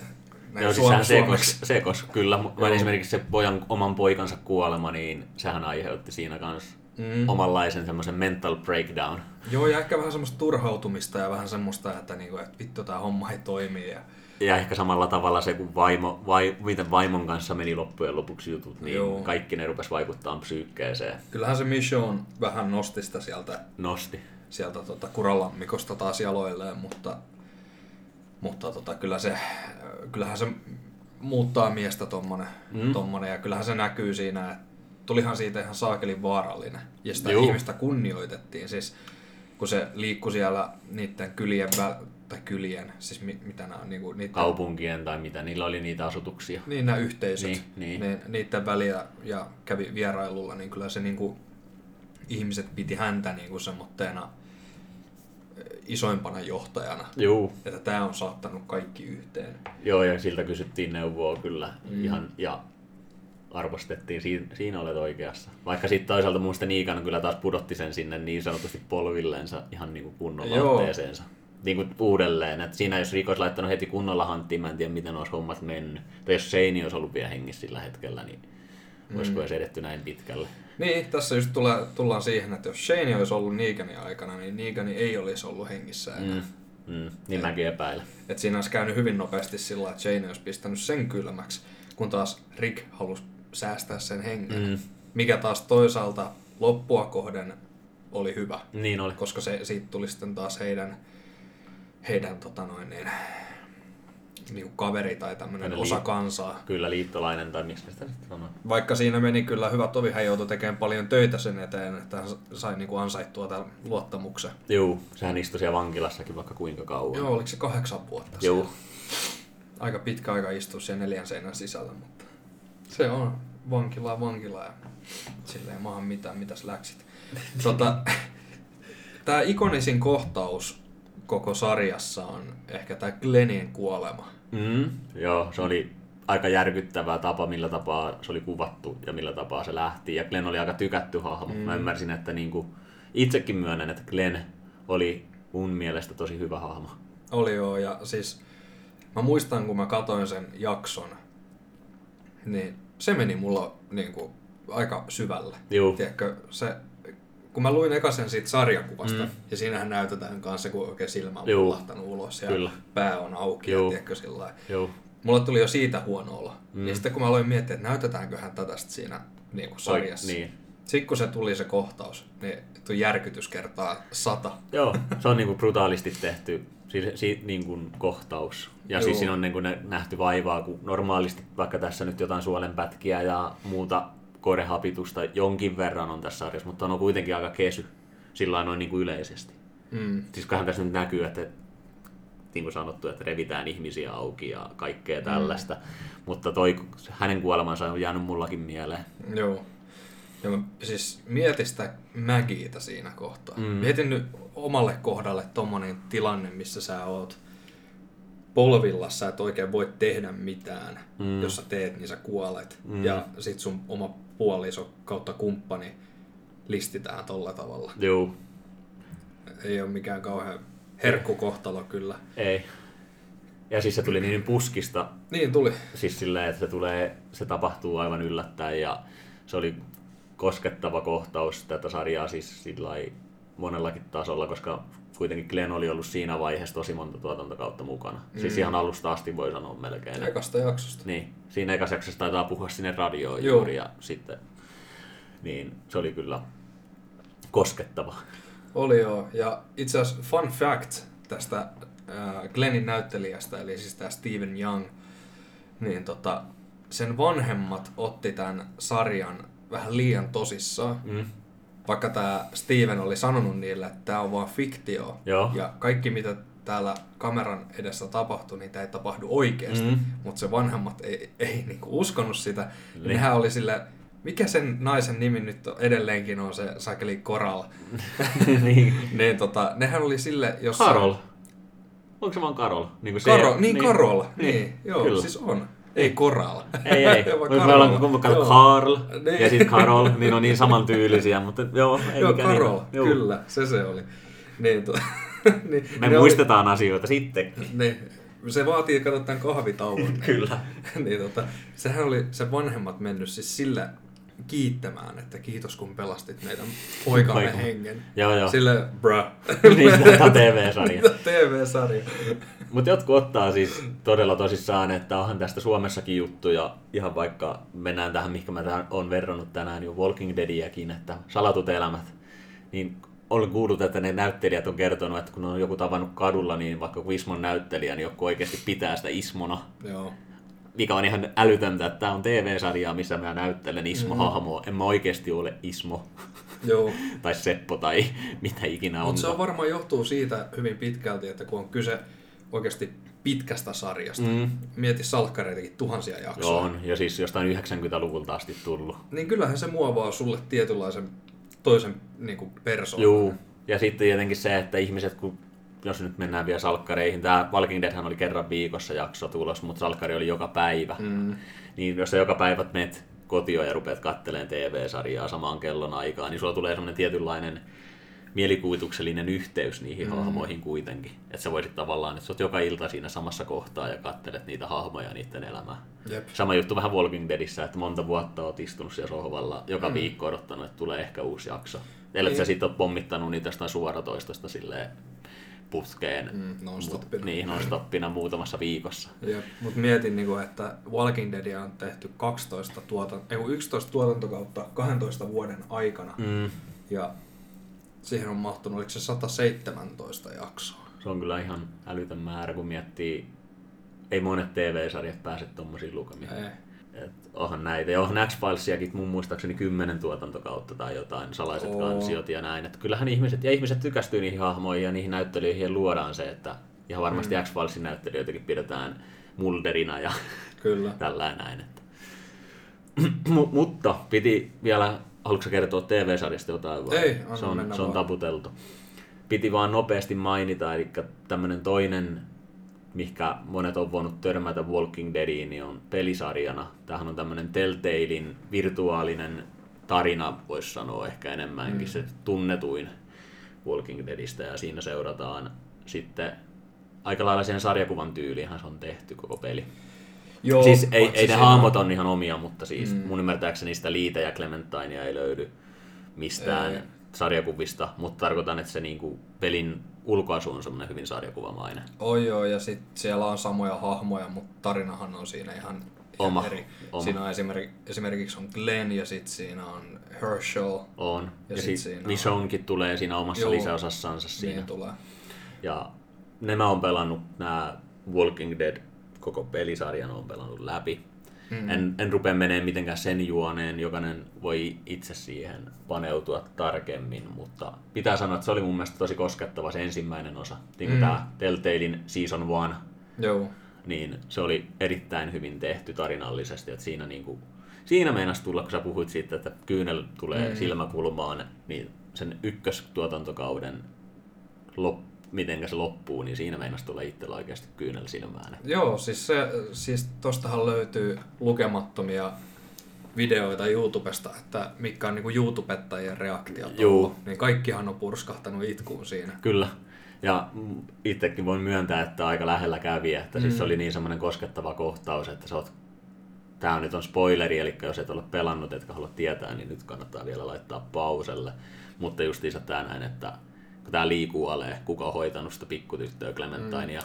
näin Joo, siis sehän sekos, sekos, kyllä. Mutta Joo. esimerkiksi se pojan, oman poikansa kuolema, niin sehän aiheutti siinä kanssa Mm. omanlaisen semmoisen mental breakdown. Joo, ja ehkä vähän semmoista turhautumista ja vähän semmoista, että, niinku, että vittu tämä homma ei toimi. Ja... Ja ehkä samalla tavalla se, kun vaimo, vai, miten vaimon kanssa meni loppujen lopuksi jutut, niin Joo. kaikki ne rupes vaikuttaa psyykkeeseen. Kyllähän se Mission vähän nosti sitä sieltä Nosti. sieltä tota kuralammikosta taas jaloilleen, mutta, mutta tota, kyllä se, kyllähän se muuttaa miestä tommonen, Mm. mm. tommonen, ja kyllähän se näkyy siinä, että tulihan siitä ihan saakelin vaarallinen, ja sitä Juu. ihmistä kunnioitettiin, siis kun se liikkui siellä niiden kylien, väl, tai kylien, siis mi, mitä nämä on, niinku, niiden, Kaupunkien tai mitä, niillä oli niitä asutuksia. niin nämä yhteisöt, Niin, niin. Niin, niiden väliä ja kävi vierailulla, niin kyllä se niinku, ihmiset piti häntä niinku semmoitteena eh, isoimpana johtajana. Juu, Että tämä on saattanut kaikki yhteen. joo ja siltä kysyttiin neuvoa kyllä Mm. ihan ja arvostettiin, siinä, siinä olet oikeassa. Vaikka sitten toisaalta muista Niikan kyllä taas pudotti sen sinne niin sanotusti polvilleensa ihan niin kuin kunnolla Joo. otteeseensa. Niin kuin uudelleen, että siinä jos Rico olisi laittanut heti kunnolla hanttiin, mä en tiedä miten olisi hommat mennyt. Tai jos Seini olisi ollut vielä hengissä sillä hetkellä, niin olisiko Mm. edes edetty näin pitkälle. Niin, tässä just tulee, tullaan siihen, että jos Shane olisi ollut Neganin aikana, niin Negani ei olisi ollut hengissä enää. Mm. Mm. Niin mäkin epäilen. Et siinä olisi käynyt hyvin nopeasti sillä että Shane olisi pistänyt sen kylmäksi, kun taas Rick halusi säästää sen hengen. Mm. Mikä taas toisaalta loppua kohden oli hyvä, Niin oli. koska se, siitä tuli sitten taas heidän, heidän tota noin, niin, niinku kaveri tai tämmöinen osa liit- kansaa. Kyllä liittolainen, tai miksi sitä sitten sanoo. Vaikka siinä meni kyllä hyvä tovi, hän joutui tekemään paljon töitä sen eteen, että hän sai niinku ansaittua tämän luottamuksen. Juu, sehän istui siellä vankilassakin vaikka kuinka kauan. Joo, oliko se kahdeksan vuotta? Siellä? Aika pitkä aika istua siellä neljän seinän sisällä, mutta se on vankilaa vankilaa ja sillä ei maahan mitään, mitäs läksit. tota, tämä ikonisin kohtaus koko sarjassa on ehkä tämä Glennin kuolema. Mm, joo, se oli aika järkyttävää tapa, millä tapaa se oli kuvattu ja millä tapaa se lähti. Ja Glenn oli aika tykätty hahmo. Mm. Mä ymmärsin, että niinku, itsekin myönnän, että Glenn oli mun mielestä tosi hyvä hahmo. Oli joo, ja siis mä muistan, kun mä katoin sen jakson, niin se meni mulla niin kuin, aika syvälle. Juu. Tiedätkö, se, kun mä luin eka sen siitä sarjakuvasta, Mm. ja siinähän näytetään kanssa, kun oikein silmä on pullahtanut ulos ja Kyllä. pää on auki, Juu. ja tiedätkö, sillä. Mulla tuli jo siitä huono olo. Mm. Ja sitten kun mä aloin miettiä, että näytetäänköhän tätä siinä niin kuin sarjassa. Niin. Sitten kun se tuli se kohtaus, niin tuo järkytys kertaa sata. Joo, se on niinku brutaalisti tehty siis, si, niinku kohtaus. Ja Joo. siis siinä on niinku ne- nähty vaivaa, kun normaalisti vaikka tässä nyt jotain suolenpätkiä ja muuta korehapitusta jonkin verran on tässä sarjassa, mutta on kuitenkin aika kesy sillä noin niinku yleisesti. Mm. Siis kyllähän tässä nyt näkyy, että niin kuin sanottu, että revitään ihmisiä auki ja kaikkea tällaista. Mm. Mutta toi, hänen kuolemansa on jäänyt mullakin mieleen. Joo. Ja mä siis mietin sitä Magiitä siinä kohtaa. Mm. Mietin nyt omalle kohdalle tommonen tilanne, missä sä oot polvilla, sä et oikein voi tehdä mitään. Mm. Jos sä teet, niin sä kuolet. Mm. Ja sit sun oma puoliso kautta kumppani listitään tolla tavalla. Joo, Ei ole mikään kauhean herkkukohtalo kyllä. ei. Ja siis se tuli niin puskista, Niin tuli. siis silleen, että se, tulee, se tapahtuu aivan yllättäen ja se oli koskettava kohtaus tätä sarjaa siis sillä monellakin tasolla, koska kuitenkin Glenn oli ollut siinä vaiheessa tosi monta tuotantokautta mukana. Mm. Siis Mm. ihan alusta asti voi sanoa melkein. Ekasta jaksosta. Niin, siinä ekassa jaksossa taitaa puhua sinne radioon Joo. juuri ja sitten, niin se oli kyllä koskettava. Oli joo. Ja itse asiassa fun fact tästä äh, Glennin näyttelijästä, eli siis tämä Steven Young, niin tota, sen vanhemmat otti tämän sarjan vähän liian tosissaan. Mm. Vaikka tämä Steven oli sanonut niille, että tämä on vaan fiktio. Joo. Ja kaikki mitä täällä kameran edessä tapahtui, niin tämä ei tapahdu oikeasti. Mm. Mutta se vanhemmat ei, ei niinku uskonut sitä. Niin. Nehän oli sille, mikä sen naisen nimi nyt on, edelleenkin on se sakeli Coral. niin. niin tota, nehän oli sille, jos... Karol. Onko se vaan Karol? Niin, kuin se, Karol, niin, Karol. Niin, Niin, joo, kyllä. siis on. Ei Coral. Ei, ei. Mutta me ollaan Joo. Karl Niin. ja sitten Karol, niin on niin samantyylisiä, mutta joo, ei Joo, Karol, niin. Joo. kyllä, se se oli. Niin, to, niin, Me muistetaan asioita sitten. Oli, niin, se vaatii, kato tämän kahvitauon. Kyllä. niin, tota, sehän oli se vanhemmat mennyt siis sillä kiittämään, että kiitos kun pelastit meidän poikamme Poika. hengen. Joo, joo. Sille, bruh. niin, tämä on TV-sarja. TV-sarja? Mutta jotkut ottaa siis todella tosissaan, että onhan tästä Suomessakin juttuja, ihan vaikka mennään tähän, mihinkä mä olen verrannut tänään jo Walking Deadiäkin, että salatut elämät, niin olen kuullut, että ne näyttelijät on kertonut, että kun on joku tavannut kadulla, niin vaikka kun Ismon näyttelijä, niin joku oikeasti pitää sitä Ismona, Joo. Mikä on ihan älytöntä, että tämä on TV-sarjaa, missä mä näyttelen Ismo-hahmoa. En mä oikeasti ole Ismo Joo. tai Seppo tai mitä ikinä on. Mutta se on varmaan johtuu siitä hyvin pitkälti, että kun on kyse oikeasti pitkästä sarjasta. Mm. Mieti salkkareitakin tuhansia jaksoja. Joo, on. Ja siis jostain 90-luvulta asti tullut. Niin kyllähän se muovaa sulle tietynlaisen toisen niin persoonan. Juu. Ja sitten tietenkin se, että ihmiset, kun jos nyt mennään vielä salkkareihin, tämä Walking Deadhän oli kerran viikossa jakso tulos, mutta salkkari oli joka päivä. Mm. Niin jos sä joka päivä menet kotiin ja rupeat katteleen TV-sarjaa samaan kellon aikaan, niin sulla tulee semmoinen tietynlainen mielikuvituksellinen yhteys niihin mm. hahmoihin kuitenkin. Että sä voisit tavallaan, että sä oot joka ilta siinä samassa kohtaa ja kattelet niitä hahmoja ja niiden elämää. Jep. Sama juttu vähän Walking Deadissä, että monta vuotta oot istunut siellä sohvalla, joka mm. viikko odottanut, että tulee ehkä uusi jakso. Ellei Niin. sä sit oot pommittanut niitä jostain suoratoistosta silleen putkeen. Mm, non-stoppina. Niin, non-stoppina muutamassa viikossa. Jep. Mut mietin, niinku, että Walking Deadia on tehty 12 tuotan, ei, kun 11 tuotantokautta 12 vuoden aikana. Mm. Ja siihen on mahtunut, oliko se 117 jaksoa? Se on kyllä ihan älytön määrä, kun miettii, ei monet TV-sarjat pääse tommosiin lukemiin. Ei. Et onhan näitä. Ja onhan X-Filesiakin mun muistaakseni kymmenen tuotantokautta tai jotain, salaiset Oo. kansiot ja näin. Et kyllähän ihmiset, ja ihmiset tykästyy niihin hahmoihin ja niihin näyttelijöihin ja luodaan se, että ihan varmasti mm. X-Filesin näyttelijöitäkin pidetään Mulderina ja Kyllä. tällä näin. Että. Mu- mutta piti vielä, haluatko kertoa TV-sarjasta jotain vai? Ei, se on, se on taputeltu. Piti vaan nopeasti mainita, eli tämmönen toinen, mikä monet on voinut törmätä Walking Deadiin, niin on pelisarjana. Tämähän on tämmönen Telltalein virtuaalinen tarina, voisi sanoa ehkä enemmänkin mm. se tunnetuin Walking Deadistä, ja siinä seurataan sitten aika lailla sen sarjakuvan tyyliinhän se on tehty koko peli. Joo, siis ei, ei ne siinä- hahmot on ihan omia, mutta siis Mm. mun ymmärtääkseni sitä Liitä ja Clementinea ei löydy mistään ei. sarjakuvista, mutta tarkoitan, että se niinku pelin ulkoasu on semmoinen hyvin sarjakuvamainen. Oi joo, ja sit siellä on samoja hahmoja, mutta tarinahan on siinä ihan, ihan Oma, eri. oma. Siinä on esimerkiksi, esimerkiksi on Glenn ja sitten siinä on Herschel. On. Ja Ja, sit ja siinä sitten on- tulee siinä omassa Joo. lisäosassansa siinä. Niin tulee. Ja nämä on pelannut, nämä Walking Dead koko pelisarjan on pelannut läpi. Mm. En, en rupea menemään mitenkään sen juoneen, jokainen voi itse siihen paneutua tarkemmin, mutta pitää sanoa, että se oli mun mielestä tosi koskettava se ensimmäinen osa. Niin kuin Mm. tämä Telltalein Season 1, Joo. niin se oli erittäin hyvin tehty tarinallisesti, että siinä niinku, siinä meinas tulla, kun sä puhuit siitä, että kyynel tulee Mm. silmäkulmaan, niin sen ykköstuotantokauden lop, mitenkä se loppuu, niin siinä meinas tulla itsellä oikeasti kyynel silmään. Joo, siis, se, siis tostahan löytyy lukemattomia videoita YouTubesta, että mitkä on niinku YouTubettajien reaktiot Juu. ollut. Niin kaikkihan on purskahtanut itkuun siinä. Kyllä. Ja mm, itsekin voin myöntää, että aika lähellä kävi, että mm. siis se oli niin semmoinen koskettava kohtaus, että sä oot Tämä nyt on spoileri, eli jos et ole pelannut, etkä halua tietää, niin nyt kannattaa vielä laittaa pauselle. Mutta justiinsa tämä näin, että kun tämä liikuu alee, kuka on hoitanut sitä pikkutyttöä Clementine ja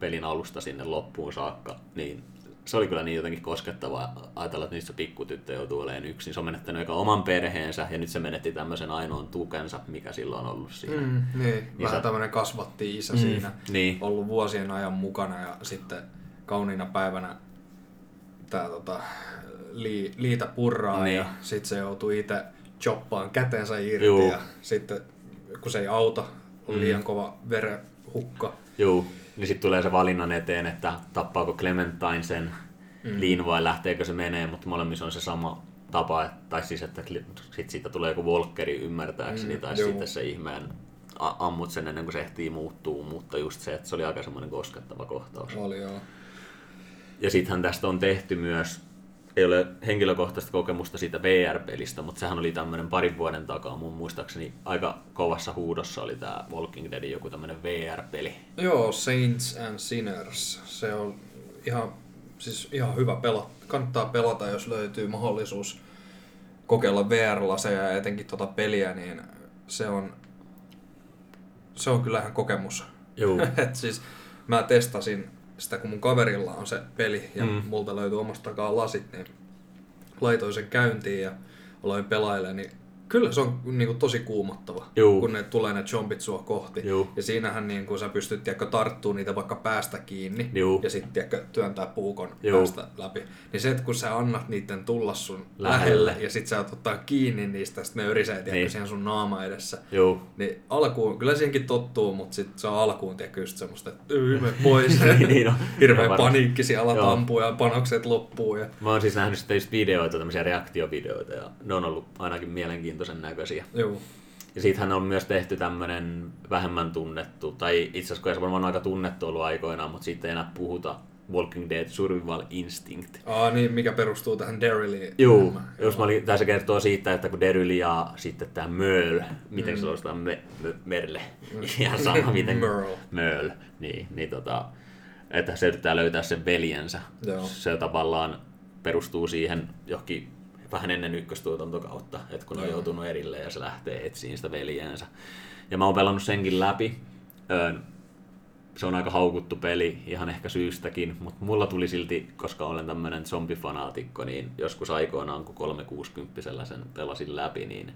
pelin alusta sinne loppuun saakka, niin se oli kyllä niin jotenkin koskettavaa ajatella, että niissä pikkutyttö joutuu olemaan yksin. Se on menettänyt eka oman perheensä ja nyt se menetti tämmöisen ainoan tukensa, mikä silloin on ollut siinä. Mm, niin, vähän sä- tämmöinen kasvatti isä Mm, siinä. niin. Ollut vuosien ajan mukana ja sitten kauniina päivänä tää tota, lii, liitä purraa Niin. ja sitten se joutuu itse choppaan kätensä irti Juu. ja sitten kun se ei auta, on liian kova verenhukka. Joo, niin sitten tulee se valinnan eteen, että tappaako Clementine sen mm. Liin vai lähteekö se menee, mutta molemmissa on se sama tapa, tai siis että sit siitä tulee joku Volkeri ymmärtääkseni, Mm, tai juu. sitten se ihmeen ammut sen ennen kuin se ehtii muuttuu, mutta just se, että se oli aika semmoinen koskettava kohtaus. Oli joo. Ja sittenhän tästä on tehty myös, ei ole henkilökohtaista kokemusta siitä VR-pelistä, mutta sehän oli tämmöinen parin vuoden takaa, mun muistaakseni aika kovassa huudossa oli tämä Walking Deadin joku tämmöinen VR-peli. Joo, Saints and Sinners. Se on ihan, siis ihan hyvä pelata. Kannattaa pelata, jos löytyy mahdollisuus kokeilla VR-laseja ja etenkin tuota peliä, niin se on, se on kyllä ihan kokemus. Joo. Et siis mä testasin sitä, kun mun kaverilla on se peli ja Mm. multa löytyy omasta takaa lasit, niin laitoin sen käyntiin ja aloin pelailemaan, niin kyllä se on niin kuin, tosi kuumottava, Juu. kun ne tulee ne zombit sua kohti. Juu. Ja siinähän niin kun sä pystyt tiedätkö, tarttuu niitä vaikka päästä kiinni Juu. ja sitten tiedätkö, työntää puukon Juu. päästä läpi. Niin se, että kun sä annat niiden tulla sun Lähelle. lähelle, ja sit sä oot ottaa kiinni niistä, sit ne örisee tiedätkö, Niin. siihen sun naama edessä. Joo. Niin alkuun, kyllä siihenkin tottuu, mutta sitten se on alkuun tiedätkö, just semmoista, että "Yy, mene pois. Niin on. Hirveä paniikki siellä alat ampuu ja panokset loppuu. Ja... Mä oon siis nähnyt sitten just videoita, tämmöisiä reaktiovideoita, ja ne on ollut ainakin mielenkiintoisen näköisiä. Joo. Ja siitähän on myös tehty tämmönen vähemmän tunnettu, tai itse asiassa se varmaan aika tunnettu ollut aikoinaan, mutta siitä ei enää puhuta Walking Dead Survival Instinct. Aa, niin, mikä perustuu tähän Daryliin. Juu, jos mä olin, tässä kertoo siitä, että kun Deryl ja sitten tämä Möl, miten mm. se on me, me, Merle, ihan sama miten Merle. Möl, niin, niin tota, että se yrittää löytää sen veljensä. Joo. Se tavallaan perustuu siihen johonkin vähän ennen ykköstuotantokautta, että kun ne on joutunut erille ja se lähtee etsiin sitä veljensä. Ja mä oon pelannut senkin läpi. Se on aika haukuttu peli, ihan ehkä syystäkin, mutta mulla tuli silti, koska olen tämmöinen zombifanaatikko, niin joskus aikoinaan, kun 360 sen pelasin läpi, niin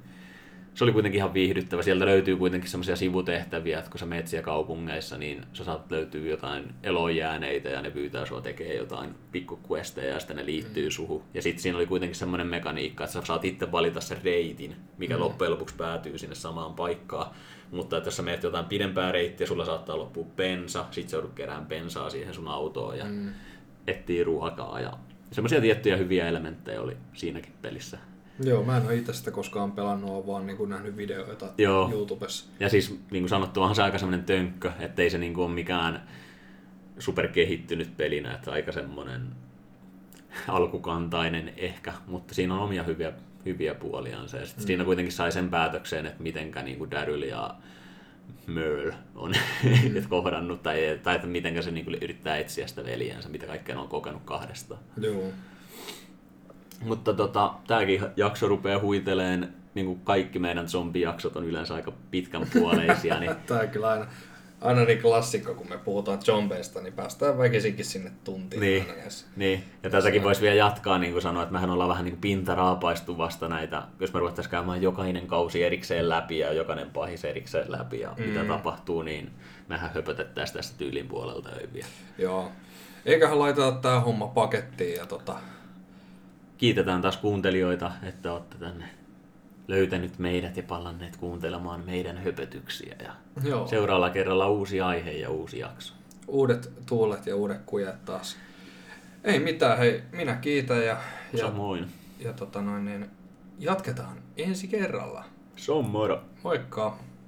se oli kuitenkin ihan viihdyttävä. Sieltä löytyy kuitenkin semmoisia sivutehtäviä, että kun sä meet siellä kaupungeissa, niin sä saat löytyy jotain elojääneitä ja ne pyytää sua tekee jotain pikkuquesteja ja sitten ne liittyy mm. suhu. Ja sitten siinä oli kuitenkin semmoinen mekaniikka, että sä saat itse valita sen reitin, mikä mm. loppujen lopuksi päätyy sinne samaan paikkaan. Mutta että jos sä meet jotain pidempää reittiä, sulla saattaa loppua bensa, sit sä joudut kerään bensaa siihen sun autoon ja mm. etsii ruokaa. Ja semmoisia tiettyjä hyviä elementtejä oli siinäkin pelissä. Joo, mä en ole itse sitä koskaan pelannut, oon vaan niin nähnyt videoita Joo. YouTubessa. Ja siis niin kuin sanottu, onhan se aika semmoinen tönkkö, ettei se niin kuin ole mikään superkehittynyt pelinä, että aika semmoinen alkukantainen ehkä, mutta siinä on omia hyviä, hyviä puoliansa. Ja mm. siinä kuitenkin sai sen päätökseen, että mitenkä niin kuin Daryl ja Merle on mm. kohdannut, tai, tai että mitenkä se niin kuin yrittää etsiä sitä veljensä, mitä kaikkea ne on kokenut kahdestaan. Joo. Mutta tota, tämäkin jakso rupeaa huiteleen, niin kuin kaikki meidän zombijaksot on yleensä aika pitkän puoleisia, niin Tää on kyllä aina, aina niin klassikko, kun me puhutaan zombeista, niin päästään väkisinkin sinne tuntiin Niin. aina edes. Niin, ja tätäkin voisi vielä jatkaa, niin kuin sanoa, että mehän ollaan vähän niin kuin pintaraapaisttu vasta näitä, jos me ruvettaisiin käymään jokainen kausi erikseen läpi ja jokainen pahis erikseen läpi ja mm. mitä tapahtuu, niin mehän höpötettäisiin tästä tyylin puolelta öiviä. Joo. Eiköhän laiteta tää homma pakettiin ja tota, Kiitetään taas kuuntelijoita, että olette tänne löytänyt meidät ja palanneet kuuntelemaan meidän höpötyksiä. Ja joo. seuraavalla kerralla uusi aihe ja uusi jakso. uudet tuulet ja uudet kujet taas. Ei mitään, hei, minä kiitän ja, ja, Samoin. ja tota noin, niin jatketaan ensi kerralla. Se on moro. Moikka!